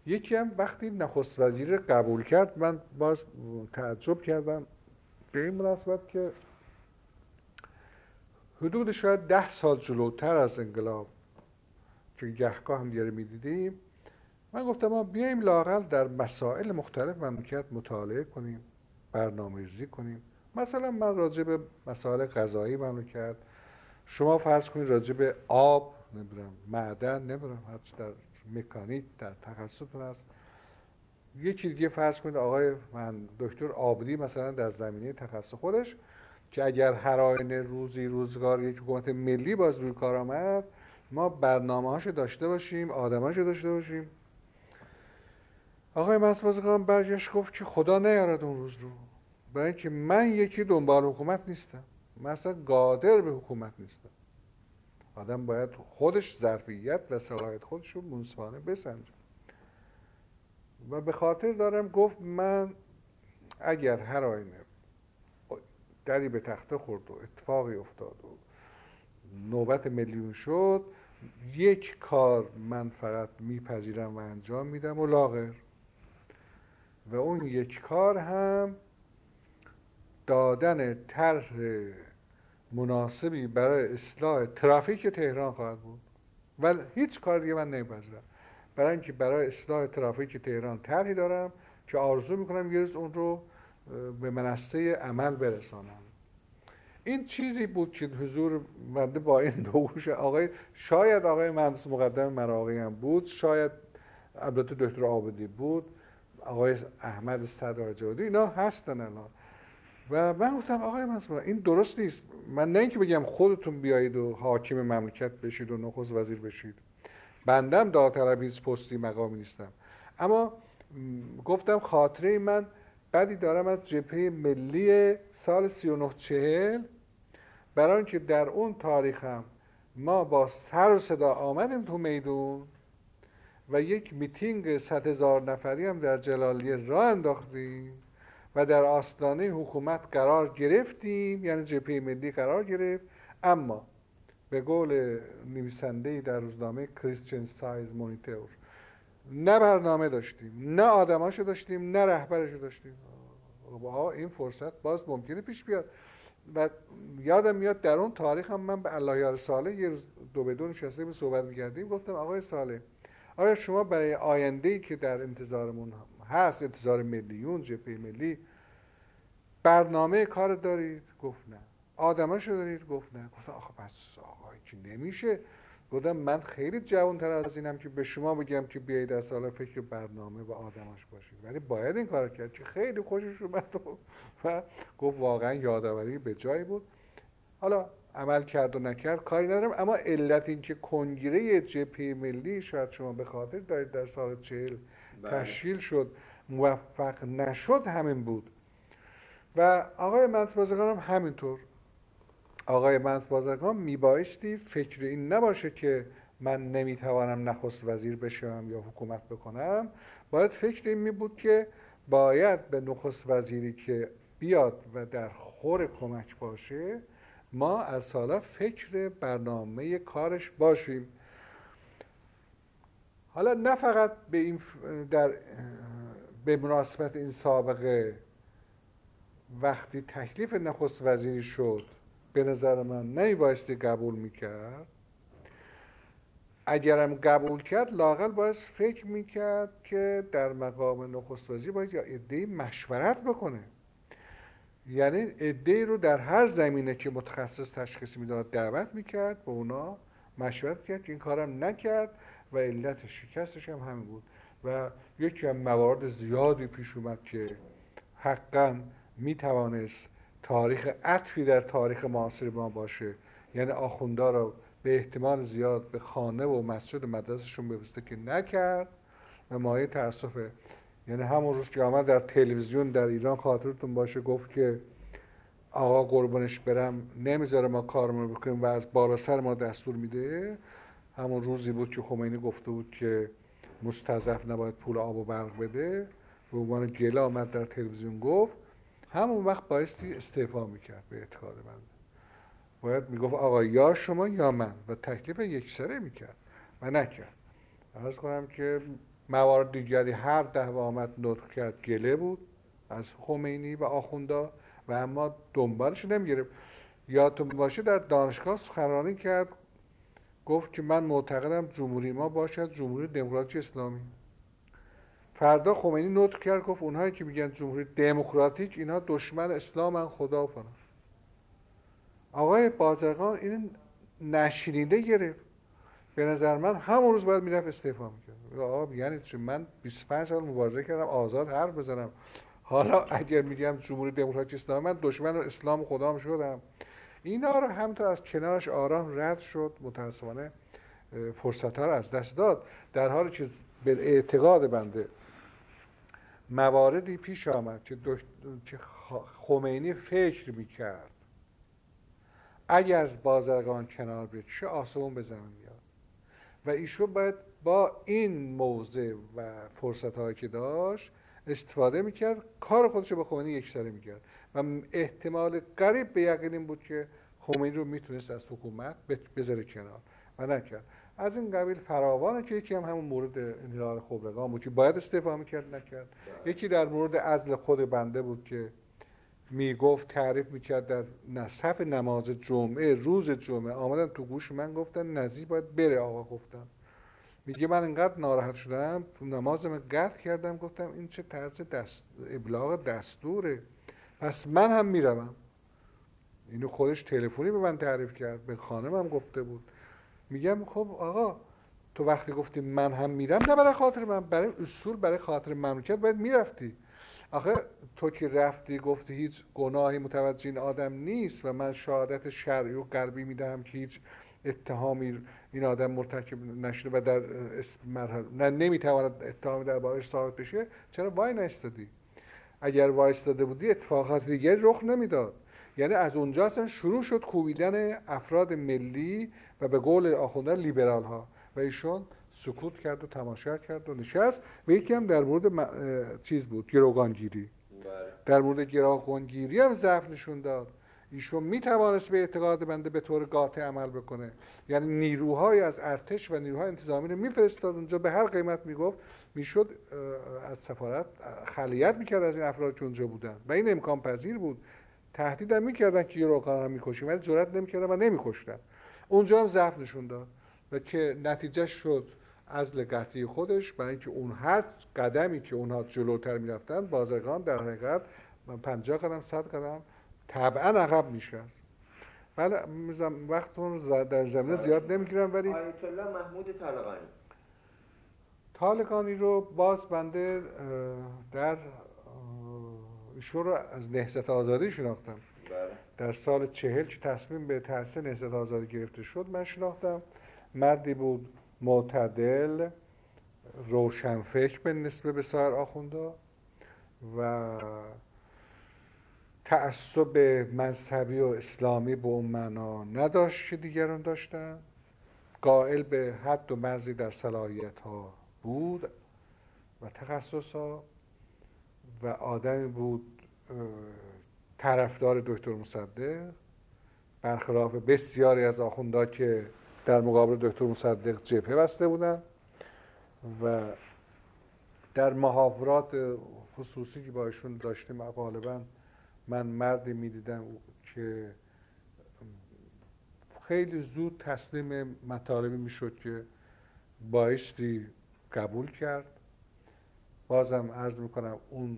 یکی هم وقتی نخست وزیر قبول کرد من باز تعجب کردم به این مناسبت که حدود شاید ده سال جلوتر از انقلاب که گهگاه هم دیگه می‌دیدیم من گفتم ما بیایم لاقل در مسائل مختلف مملکت مطالعه کنیم برنامه ریزی کنیم. مثلا من راجع به مسائل غذایی مملکت شما فرض کنید راجع به آب نمی‌دونم معدن نمی‌دونم حتی در مکانیک در تخصصتون هست. یکی دیگه فرض کنید آقای من دکتر آبدی مثلا در زمینه تخصص خودش که اگر هر آینه روزی روزگار یک حکومت ملی باز روی کار آمد ما برنامه هاشو داشته باشیم آدماشو داشته باشیم. آقای مسبازگان برگشت گفت که خدا نیارد اون روز رو. برای اینکه من یکی دنبال حکومت نیستم. من اصلا قادر به حکومت نیستم. آدم باید خودش ظرفیت و صلاحیت خودش رو منصفانه بسنجه. و به خاطر دارم گفت من اگر هر آینه دری به تخته خورد و اتفاقی افتاد و نوبت میلیون شد یک کار من فقط میپذیرم و انجام میدم و لاغر. و اون یک کار هم دادن طرح مناسبی برای اصلاح ترافیک تهران خواهد بود. ولی هیچ کار دیگه من نمیپذیرم. برای اینکه برای اصلاح ترافیک تهران طرحی دارم که آرزو می‌کنم یه روز اون رو به منصه عمل برسانم. این چیزی بود که حضور بنده با این دوش آقای شاید آقای مهندس مقدم مراقی هم بود شاید البته دکتر آبدی بود. آقای احمد صدر جوادی اینا هستن الان. و من گفتم آقای مهندس این درست نیست. من نه اینکه بگم خودتون بیایید و حاکم مملکت بشید و نخست وزیر بشید. بندم داوطلب هیچ پستی مقامی نیستم. اما گفتم خاطره من بدی دارم از جبهه ملی سال 39 چهل. برای اینکه در اون تاریخ هم ما با سر و صدا آمدیم تو میدون. و یک میتینگ صد هزار نفری هم در جلالیه را انداختیم و در آستانه حکومت قرار گرفتیم یعنی جبهه ملی قرار گرفت. اما به قول نویسنده در روزنامه کریستین سایز مونیتور نه برنامه داشتیم نه آدماشو داشتیم نه رهبرشو داشتیم. این فرصت باز ممکنه پیش بیاد. و یادم میاد در اون تاریخ هم من به الله یار ساله یه روز دو بدون نشسته به صحبت می‌کردیم. گفتم آقای ساله آیا شما برای آینده ای که در انتظارمون هست انتظار میلیون جبهه ملی برنامه کار دارید؟ گفت نه. آدماشو دارید؟ گفت نه. گفتم آخه بس آقای که نمیشه. گفتم من خیلی جوان تر از اینم که به شما بگم که بیایید از سال فکر برنامه و آدماش باشید. ولی باید این کار کرد که خیلی خوشش اومد و گفت واقعا یادآوری به جایی بود. حالا عمل کرد و نکرد کاری ندارم. اما علت این که کنگره جبهه ملی شاید شما به خاطر دارید در سال چهل بله. تشکیل شد موفق نشد همین بود. و آقای منصبازگان هم همینطور. آقای منصب بازرگان میبایستی فکر این نباشه که من نمی‌توانم نخست وزیر بشم یا حکومت بکنم. باید فکر این می بود که باید به نخست وزیری که بیاد و در خور کمک باشه ما از حالا فکر برنامه کارش باشیم. حالا نه فقط به این در به مناسبت این سابقه وقتی تکلیف نخست وزیری شد به نظر من نمیبایستی قبول می‌کرد. اگرم قبول کرد لاقل باید فکر می‌کرد که در مقام نخست وزیر باید یا ادهی مشورت بکنه. یعنی ادهی رو در هر زمینه که متخصص تشخیص می‌داد دعوت می‌کرد به اونا مشورت کرد. که این کارم نکرد و علت شکستش هم همین بود. و یکی هم موارد زیادی پیش اومد که حقا می‌توانست تاریخ عطفی در تاریخ معاصر ما باشه. یعنی آخوندا رو به احتمال زیاد به خانه و مسجد مدرسشون بفرسته که نکرد. و مایه تاسفه یعنی همون روز که آمد در تلویزیون در ایران خاطرتون باشه گفت که آقا قربانش برم نمی‌ذاره ما کارمون بکنیم و از بالا سر ما دستور میده. همون روزی بود که خمینی گفته بود که مستضعف نباید پول آب و برق بده. به عنوان گله آمد در تلویزیون گفت. همون وقت بایستی استعفا می‌کرد به اعتقاد من. باید می‌گفت آقا یا شما یا من. و تکلیف یکسره می‌کرد و نکرد. ارز کنم که موارد دیگری هر ده آمد نطق کرد گله بود از خمینی و آخوندا و اما دنبالش نمی‌گرفت. یادتون باشه در دانشگاه سخنرانی کرد گفت که من معتقدم جمهوری ما باشد جمهوری دموکراتی اسلامی. فردا خمینی نطق کرد گفت اونهایی که میگن جمهوری دموکراتیک اینا دشمن اسلامن خدا فنا. آقای بازرگان این نشینیده گرفت. به نظر من همون روز باید می‌رفت استعفا می‌کرد. آقا یعنی چه من 25 سال مبارزه کردم آزاد حرف بزنم. حالا اگر میگم جمهوری دموکراتیک اسلامی من دشمن اسلام خدام شدم. اینا رو همینطور از کنارش آرام رد شد. متاسفانه فرصت ها رو از دست داد. در حالی که به اعتقاد بنده مواردی پیش آمد که, که خمینی فکر می‌کرد. اگر بازرگان کنار بیاد چه آسمون به و ایشون باید با این موضع و فرصت هایی که داشت استفاده می‌کرد کار خودش رو به خمینی یکسره می‌کرد. و احتمال قریب به یقین این بود که خمینی رو می‌تونست از حکومت بذاره کنار و نکرد. از این قبیل فراوانه که یکی هم همون مورد انحلال خبرگان بود که باید استفاده می‌کرد نکرد. بله. یکی در مورد عزل خود بنده بود که می‌گفت تعریف می‌کرد در نصف نماز جمعه روز جمعه. آمدن تو گوش من گفتن نزی باید بره آقا گفتم. میگه من اینقدر ناراحت شدم تو نماز من قطع کردم گفتم این چه طرز دست ابلاغ دستوره. پس من هم می‌روم. اینو خودش تلفنی به من تعریف کرد به خانمم گفته بود. میگم خب آقا تو وقتی گفتی من هم میرم نه برای خاطر من برای اصول برای خاطر مملکت باید می‌رفتی. آخه تو که رفتی گفتی هیچ گناهی متوجه این آدم نیست و من شهادت شرعی و قلبی می‌دهم که هیچ اتهامی این آدم مرتکب نشده و در مرحله نه نمی‌تواند اتهامی در بارش ثابت بشه. چرا وای نستادی اگر وایستاده بودی اتفاقات دیگری رخ نمی‌داد. یعنی از اونجا اصلا شروع شد کوبیدن افراد ملی و به قول آخونده لیبرال ها و ایشون سکوت کرد و تماشا کرد و نشست و یکی هم در مورد چیز بود گروگانگیری. بله. در مورد گروگانگیری هم ضعف نشون داد. ایشون می توانست به اعتقاد بنده به طور قاطع عمل بکنه. یعنی نیروهای از ارتش و نیروهای انتظامی رو میفرستاد اونجا به هر قیمت می‌گفت می‌شد از سفارت خلیت می‌کرد از این افراد که اونجا بودن. و این امکان پذیر بود. تهدید هم می‌کردن که یه روکان هم می‌کشیم ولی جرات نمی‌کردن و نمیکشتن. اونجا هم ضعف نشون داد. و که نتیجه شد از لگتی خودش برای اینکه اون هر قدمی که اونها جلوتر می‌رفتن بازرگان در حقیقت پنجاه قدم صد قدم طبعا عقب میشست. بله وقتون در زمینه زیاد نمی‌گیرم ولی آیت الله محمود طالقانی. طالقانی رو باز بنده در ایشون رو از نهضت آزادی شناختم. بله. در سال چهل که تصمیم به تحصیل نهضت آزادی گرفته شد من شناختم. مردی بود معتدل روشنفکر به نسبه به سایر آخونده و تعصب مذهبی و اسلامی به اون معنا نداشت که دیگران داشتن. قائل به حد و مرزی در صلاحیت ها بود و تخصص ها و آدمی بود طرفدار دکتر مصدق. برخلاف بسیاری از آخوندا که در مقابل دکتر مصدق جبهه بسته بودن و در محاورات خصوصی که با ایشون داشتیم غالبا من مردی می‌دیدم که خیلی زود تسلیم مطالبی می‌شد که بایستی قبول کرد. بازم عرض می‌کنم اون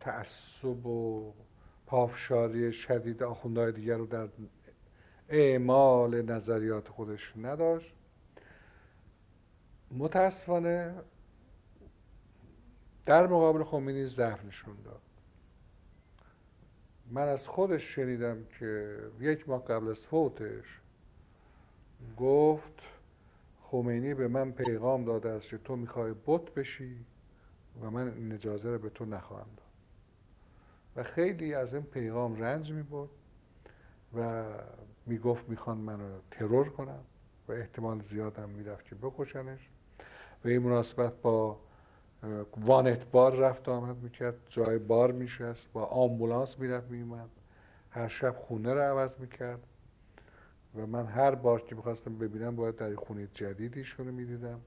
تعصب و پافشاری شدید آخوندهای دیگر رو در اعمال نظریات خودش نداشت. متاسفانه در مقابل خمینی ضعف نشون داد. من از خودش شنیدم که یک ماه قبل از فوتش گفت خمینی به من پیغام داده است که تو می‌خوای بت بشی و من این اجازه رو به تو نخواهم داد. و خیلی از این پیغام رنج می‌برد و می‌گفت می‌خوان منو ترور کنم و احتمال زیادم می‌رفت که بکشنش. و این مناسبت با وانت بار رفت آمد می‌کرد. جای بار میشست با آمبولانس می‌رفت میومد هر شب خونه رو عوض می‌کرد. و من هر بار که می‌خواستم ببینم باید در خونه جدیدی رو می‌دیدم.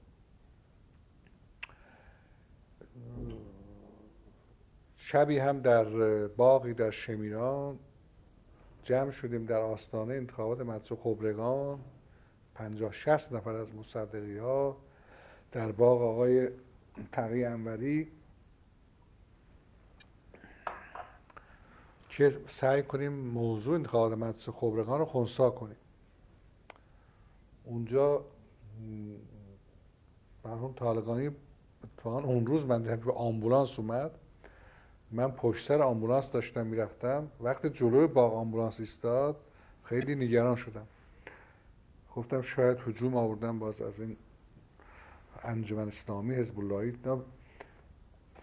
شبی هم در باقی در شمیران جمع شدیم در آستانه انتخابات مدرسه خبرگان. پنجاه شست نفر از مصدقی ها در باغ آقای تقی انوری. که سعی کنیم موضوع انتخابات مدرسه خبرگان رو خونسا کنیم. اونجا برهم طالقانی اون روز من به آمبولانس اومد. من پشت سر آمبولانس داشتم می‌رفتم. وقتی جلوی باغ آمبولانس ایستاد خیلی نگران شدم. گفتم شاید حجوم آوردن باز از این انجمن اسلامی حزب اللهی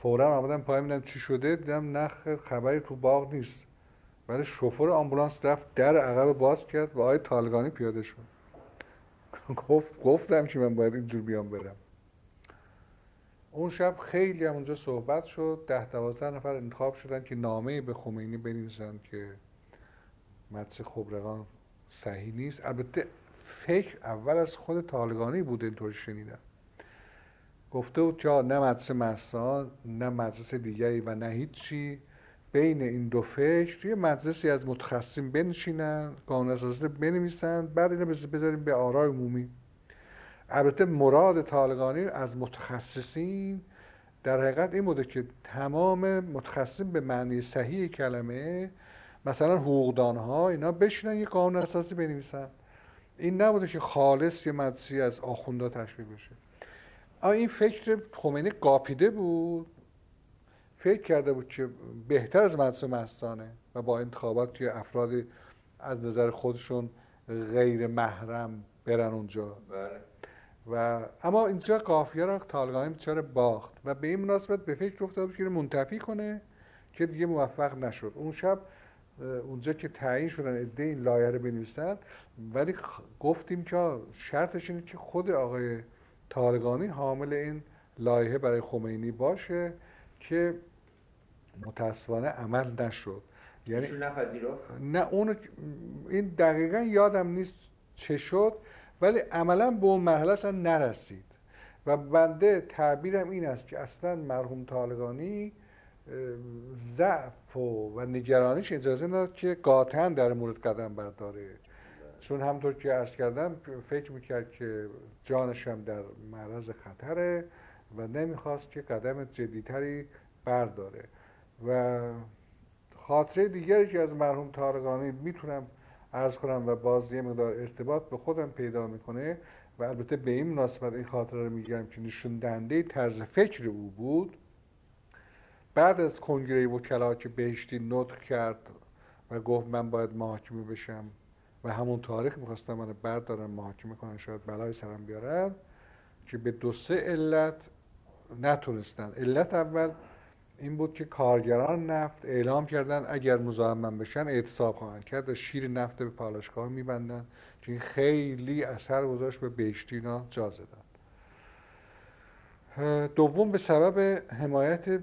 فورا آمدم پای میدم چی شده دیدم نخ خبری تو باغ نیست. ولی شوفر آمبولانس رفت در عقب باز کرد و آقای طالقانی پیاده شد. گفت گفتم که من باید اینجور بیام برم. اون شب خیلی هم اونجا صحبت شد. ده دوازده نفر انتخاب شدن که نامه به خمینی بنویسن که مدرسه خبرگان صحیح نیست. البته فکر اول از خود طالقانی بود اینطور شنیدم گفته بود که نه مدرسه مستان نه مدرسه دیگری و نه هیچی. بین این دو فکر یه مدرسی از متخصصین بنشینن قانون اساسی بنویسن بعد اینو بذاریم به آرای عمومی. البته مراد طالقانی از متخصصین در حقیقت این بوده که تمام متخصصین به معنی صحیح کلمه مثلا حقوقدان ها اینا بشینن یه قانون اساسی بنویسن. این نبوده که خالص یه مدرسی از آخوندا تشکیل بشه. اما این فکر خمینی قاپیده بود. فکر کرده بود که بهتر از مدرسه مستانه و با انتخابات که افرادی از نظر خودشون غیر محرم برن اونجا. بله. و اما اینجا قافیه را طالقانی بیچاره باخت و به این مناسبت به فکر افتاد که منتفی کنه که دیگه موفق نشد. اون شب اونجا که تعیین شدن عده این لایه رو بنویسن ولی گفتیم که شرطش اینه که خود آقای طالقانی حامل این لایحه برای خمینی باشه که متاسفانه عمل نشد. یعنی نه اون این دقیقا یادم نیست چه شد. ولی عملا به اون مرحله اصلا نرسید. و بنده تعبیرم این است که اصلا مرحوم طالقانی ضعف و, و نگرانیش اجازه نداد که قاطعا در مورد قدم برداره. چون همطور که ارز کردم فکر می‌کرد که جانش هم در معرض خطره و نمی‌خواست که قدم جدیتری برداره. و خاطره دیگری که از مرحوم تارگانی می‌تونم ارز کنم و باز یه مقدار ارتباط به خودم پیدا می‌کنه و البته به این مناسبت این خاطره رو میگم که نشون دهنده طرز فکر او بود. بعد از کنگره وکلا که بهشتی نطق کرد و گفت من باید محاکمه بشم و همون تاریخ می‌خواستم من بردارم محاکمه کنن شاید بلای سرم بیارن که به دو سه علت نتونستن. علت اول این بود که کارگران نفت اعلام کردن اگر مزاحم بشن اعتصاب خواهند کرد و شیر نفت به پالاشگاه میبندن که این خیلی اثر گذاشت به بیشتینا جا زدن دوم به سبب حمایت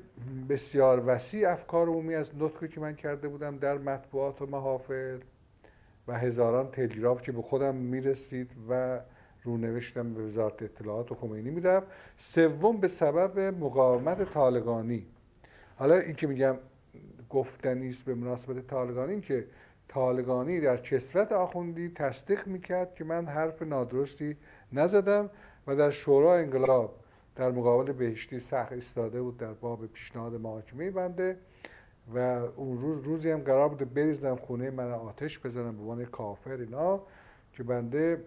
بسیار وسیع افکار عمومی از نطقی که من کرده بودم در مطبوعات و محافل و هزاران تلگراف که به خودم می‌رسید و رونوشتم به وزارت اطلاعات و خمینی می‌رفت. سوم به سبب مقاومت طالقانی. حالا این که میگم گفتنی است به مناسبت طالقانی این که طالقانی در کسرت آخوندی تصدیق می‌کرد که من حرف نادرستی نزدم و در شورا انقلاب در مقابل بهشتی سخت ایستاده بود در باب پیشنهاد محاکمه بنده و اون روز روزی هم قرار بود بریزم خونه من آتش بزنم به عنوان کافر اینا که بنده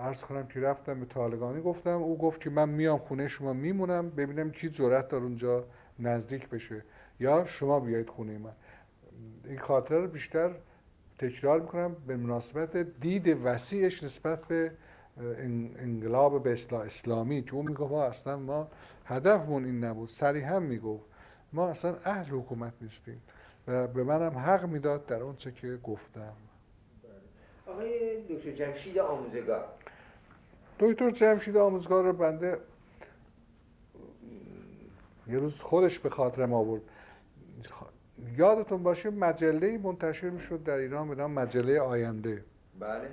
عرض کنم که رفتم به طالقانی گفتم او گفت که من میام خونه شما میمونم ببینم کی جرأت دار اونجا نزدیک بشه. یا شما بیایید خونه من. این خاطره رو بیشتر تکرار می‌کنم به مناسبت دید وسیعش نسبت به انقلاب به اسلامی. که اون می‌گفت اصلا ما هدفمون این نبود. صریحا می‌گفت ما اصلا اهل حکومت نیستیم. و به منم حق می‌داد در اون چه که گفتم. آقای دکتر جمشید آموزگار. دکتر جمشید آموزگار رو بنده یه روز خودش به خاطرم آورد. یادتون باشه مجله منتشر می‌شد در ایران به نام مجله آینده. بله.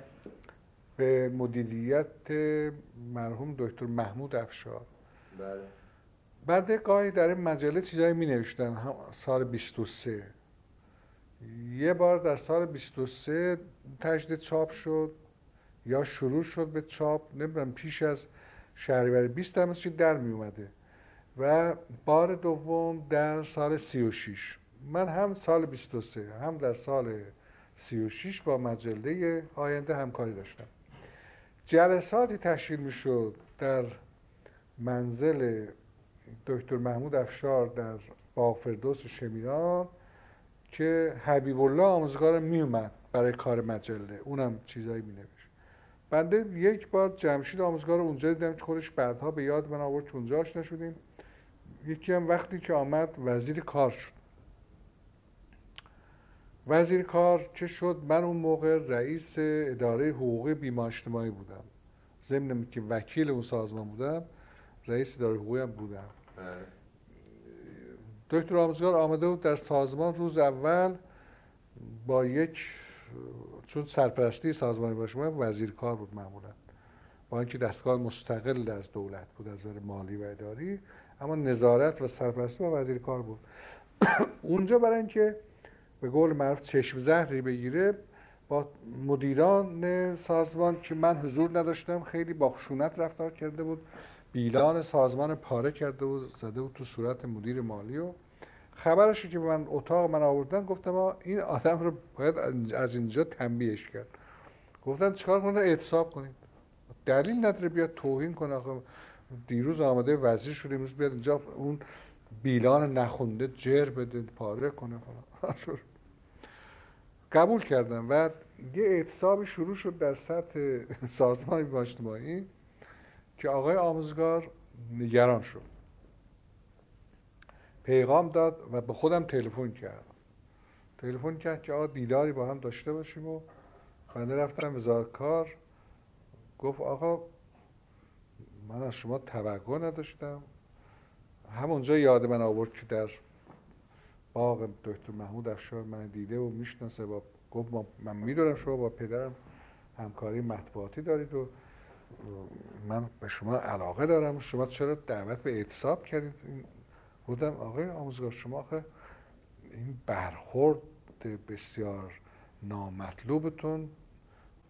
به مدیریت مرحوم دکتر محمود افشار. بله. بعد گاهی در این مجله چیزایی می نوشتن سال 23 یه بار در سال 23 تجدید چاپ شد یا شروع شد به چاپ. نمی‌دونم پیش از شهریور 20 هم در می اومده و بار دوم در سال 36 من هم سال 23 هم در سال 36 با مجله آینده همکاری داشتم. جلساتی تشکیل می شد در منزل دکتر محمود افشار در بافردوس شمیران که حبیب الله آموزگار می اومد برای کار مجله. اونم چیزایی می بنده یک بار جمشید آموزگار اونجا دیدم که خودش بعدها به یاد من آورد که اونجا آشنا شدیم. یکی هم وقتی که آمد وزیر کار شد. وزیر کار چه شد؟ من اون موقع رئیس اداره حقوقی بیمه اجتماعی بودم. ضمن که وکیل اون سازمان بودم رئیس اداره حقوقی هم بودم. دکتر آموزگار آمده بود در سازمان روز اول با یک چون سرپرستی سازمانی باشه وزیر کار بود معمولا. با اینکه دستگاه مستقل از دولت بود از نظر مالی و اداری. اما نظارت و سرپرستی با وزیر کار بود. اونجا برای اینکه به قول معروف چشم زهری بگیره با مدیران سازمان که من حضور نداشتم خیلی با خشونت رفتار کرده بود. بیلان سازمان پاره کرده بود زده بود تو صورت مدیر مالی و خبرشو که من اتاق من آوردن گفتم این آدم رو باید از اینجا تنبیهش کرد. گفتن چیکار کنه اعتصاب کنید. دلیل نداره بیاد توهین کنه. آخه دیروز آمده وزیر شده امروز بیاد اینجا اون بیلان نخونده جر بده پاره کنه قبول کردم. و یه اعتصابی شروع شد در سطح سازمان اجتماعی که آقای آموزگار نگران شد. پیغام داد و به خودم تلفن کرد. تلفن کرد که آقا دیداری با هم داشته باشیم و بنده رفتم وزارت کار. گفت آقا من از شما توقع نداشتم. همونجا یاد من آورد که در باغ دکتر محمود افشار من دیده و می‌شناسه با گفت من می‌دونم شما با پدرم همکاری مطبوعاتی دارید و من به شما علاقه دارم. شما چرا دعوت به اعتصاب کردید؟ بودم آقای آموزگار شما آخه این برخورد بسیار نامطلوبتون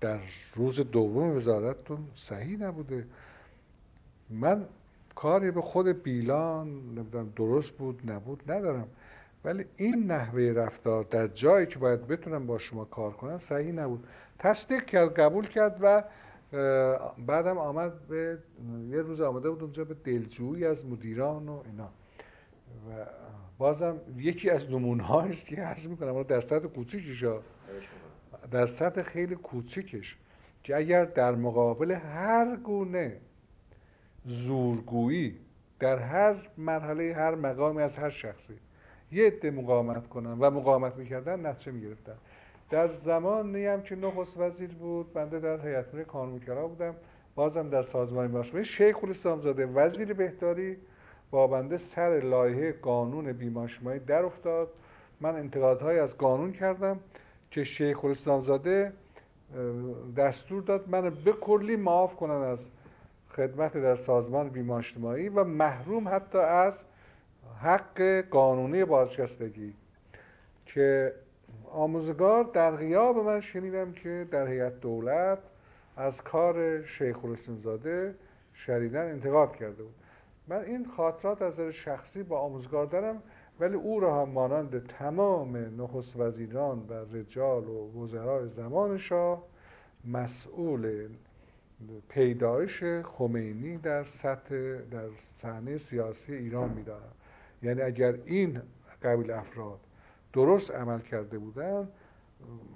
در روز دوم وزارتتون صحیح نبوده. من کاری به خود بیلان نمی‌دونم درست بود نبود ندارم. ولی این نحوه رفتار در جایی که باید بتونم با شما کار کنم صحیح نبود. تصدیق کرد قبول کرد و بعدم آمد به یه روز آمده بود اونجا به دلجویی از مدیران و اینا. و بازم یکی از نمونه است که عرض می‌کنم در سطح کوچیکش در سطح خیلی کوچیکش که اگر در مقابل هر گونه زورگویی در هر مرحله هر مقامی از هر شخصی. یه عده مقاومت کنن و مقاومت می‌کردن نتیجه می‌گرفتن. در زمانی هم که نخست وزیر بود بنده در هیئت مدیره کانونگرا بودم. بازم در سازمان باشم شیخ الاسلام زاده وزیر بهداری با بنده سر لایحه قانون بیماشمایی در افتاد. من انتقادهایی از قانون کردم که شیخ الاسلام زاده دستور داد من به کلی معاف کنن از خدمت در سازمان بیمه اجتماعی و محروم حتی از حق قانونی بازنشستگی که آموزگار در غیاب من شنیدم که در هیئت دولت از کار شیخ زاده شدیدن انتقاد کرده بود. من این خاطرات از شخصی با آموزگار دارم ولی او را هم مانند تمام نخست وزیران و رجال و وزرای زمان شاه مسئول پیدایش خمینی در سطح در صحنه سیاسی ایران می‌دانم یعنی اگر این قبیل افراد درست عمل کرده بودن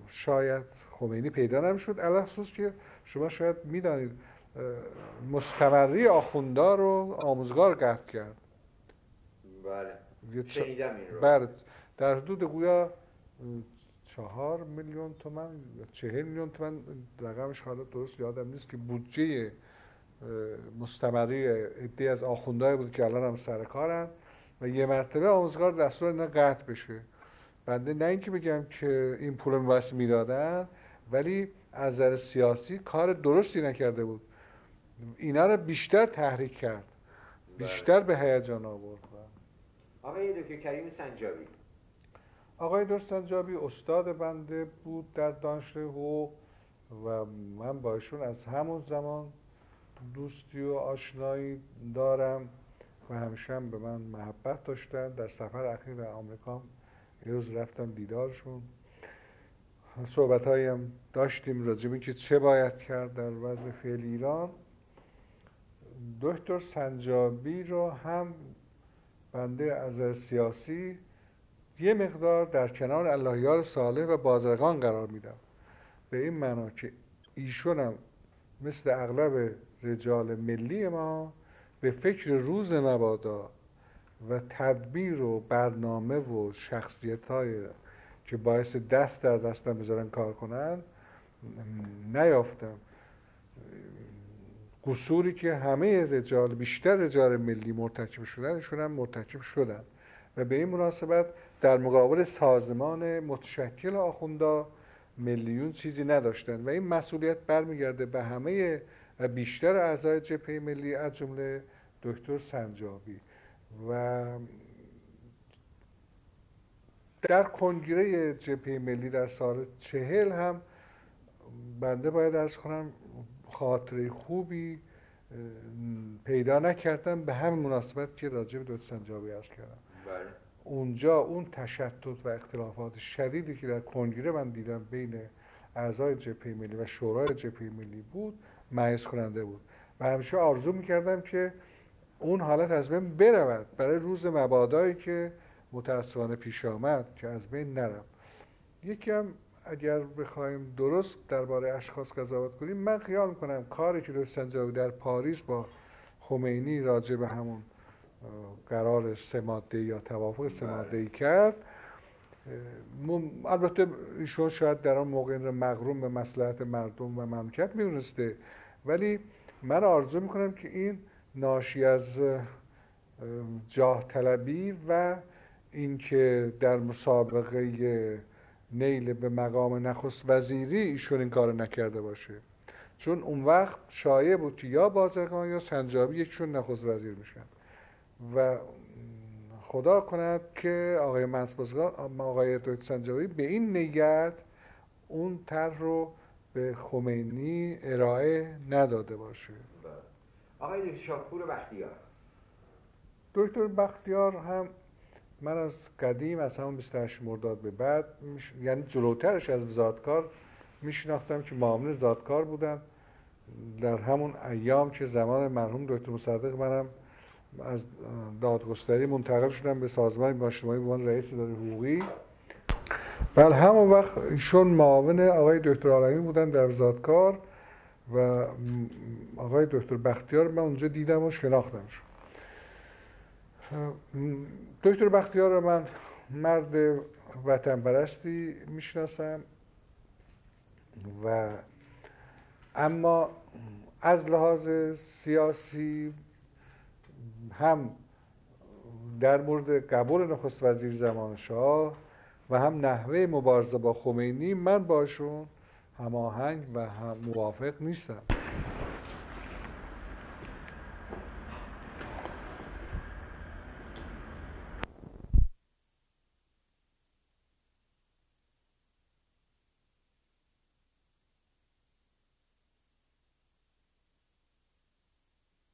شاید خمینی پیدا نمی‌شد. خصوص که شما شاید می‌دانید مستمری آخوندار رو آموزگار قطع کرد. بله. شنیدم این رو. بله. در حدود گویا چهار میلیون تومن چهل میلیون تومن رقمش حالا درست یادم نیست که بودجه مستمری عده از آخوندهای بود که الان هم سر کارن و یه مرتبه آموزگار دستور اینا قطع بشه. بنده نه اینکه بگم که این پول میباید می‌دادن ولی از نظر سیاسی کار درستی نکرده بود. اینا رو بیشتر تحریک کرد. بیشتر به هیجان آورد. آقای دکتر کریم سنجابی. آقای دکتر سنجابی استاد بنده بود در دانشگاه حقوق و من با ایشون از همون زمان دوستی و آشنایی دارم و همیشه هم به من محبت داشتن. در سفر اخیر به آمریکا یه روز رفتم دیدارشون. صحبت هم داشتیم راجب که چه باید کرد در وضع فعلی ایران. دکتر سنجابی رو هم بنده از سیاسی یه مقدار در کنار اللهیار صالح و بازرگان قرار میدم. به این معنا که ایشونم مثل اغلب رجال ملی ما به فکر روز مبادا و تدبیر و برنامه و شخصیت های که باعث دست در دستم بذارن کار کنن نیافتم. قصوری که همه رجال بیشتر رجال ملی مرتکب شدن هم مرتکب شدن. و به این مناسبت در مقابل سازمان متشکل آخوندا ملیون چیزی نداشتن. و این مسئولیت برمیگرده به همه بیشتر اعضای جبهه ملی از جمله دکتر سنجابی. و در کنگره جبهه ملی در سال چهل هم بنده باید از کنم خاطره خوبی پیدا نکردم. به همین مناسبت که راجع به دکتر سنجابی ارز کردم. بله. اونجا اون تشتت و اختلافات شدیدی که در کنگره من دیدم بین اعضای جبهه ملی و شورای جبهه ملی بود مایز کننده بود. و همیشه آرزو می‌کردم که اون حالت از بین برود. برای روز مبادایی که متاسفانه پیش آمد که از بین نرم. یکی هم اگر بخوایم درست درباره اشخاص قضاوت کنیم من خیال می‌کنم کاری که دکتر سنجاوی در پاریس با خمینی راجع به همون قرار سه یا توافق سه بله. کرد. البته ایشون شاید در آن موقع مغروم به مسلحت مردم و مملکت می‌دونسته. ولی من آرزو می‌کنم که این ناشی از جاه طلبی و اینکه در مسابقه نیل به مقام نخست وزیری ایشون این کار نکرده باشه. چون اون وقت شایع بود که یا بازرگان یا سنجابی یکشون نخست وزیر میشن. و خدا کند که آقای منصبازگان آقای دکتر سنجابی به این نیت اون طرح رو به خمینی ارائه نداده باشه. آقای شاپور بختیار. دکتر بختیار هم من از قدیم از همون 28 مرداد به بعد یعنی جلوترش از زادکار میشناختم که معامل زادکار بودن. در همون ایام که زمان مرحوم دکتر مصدق منم از دادگستری منتقل شدم به سازمان باشنامایی به عنوان رئیس اداره حقوقی. بل همون وقت ایشون معاون آقای دکتر عالمی بودن در زادکار و آقای دکتر بختیار من اونجا دیدم و شناختم شد دکتر بختیار رو من مرد وطن پرستی می‌شناسم و اما از لحاظ سیاسی هم در مورد قبول نخست وزیر زمان شاه و هم نحوه مبارزه با خمینی من باشون هماهنگ و هم موافق نیستم.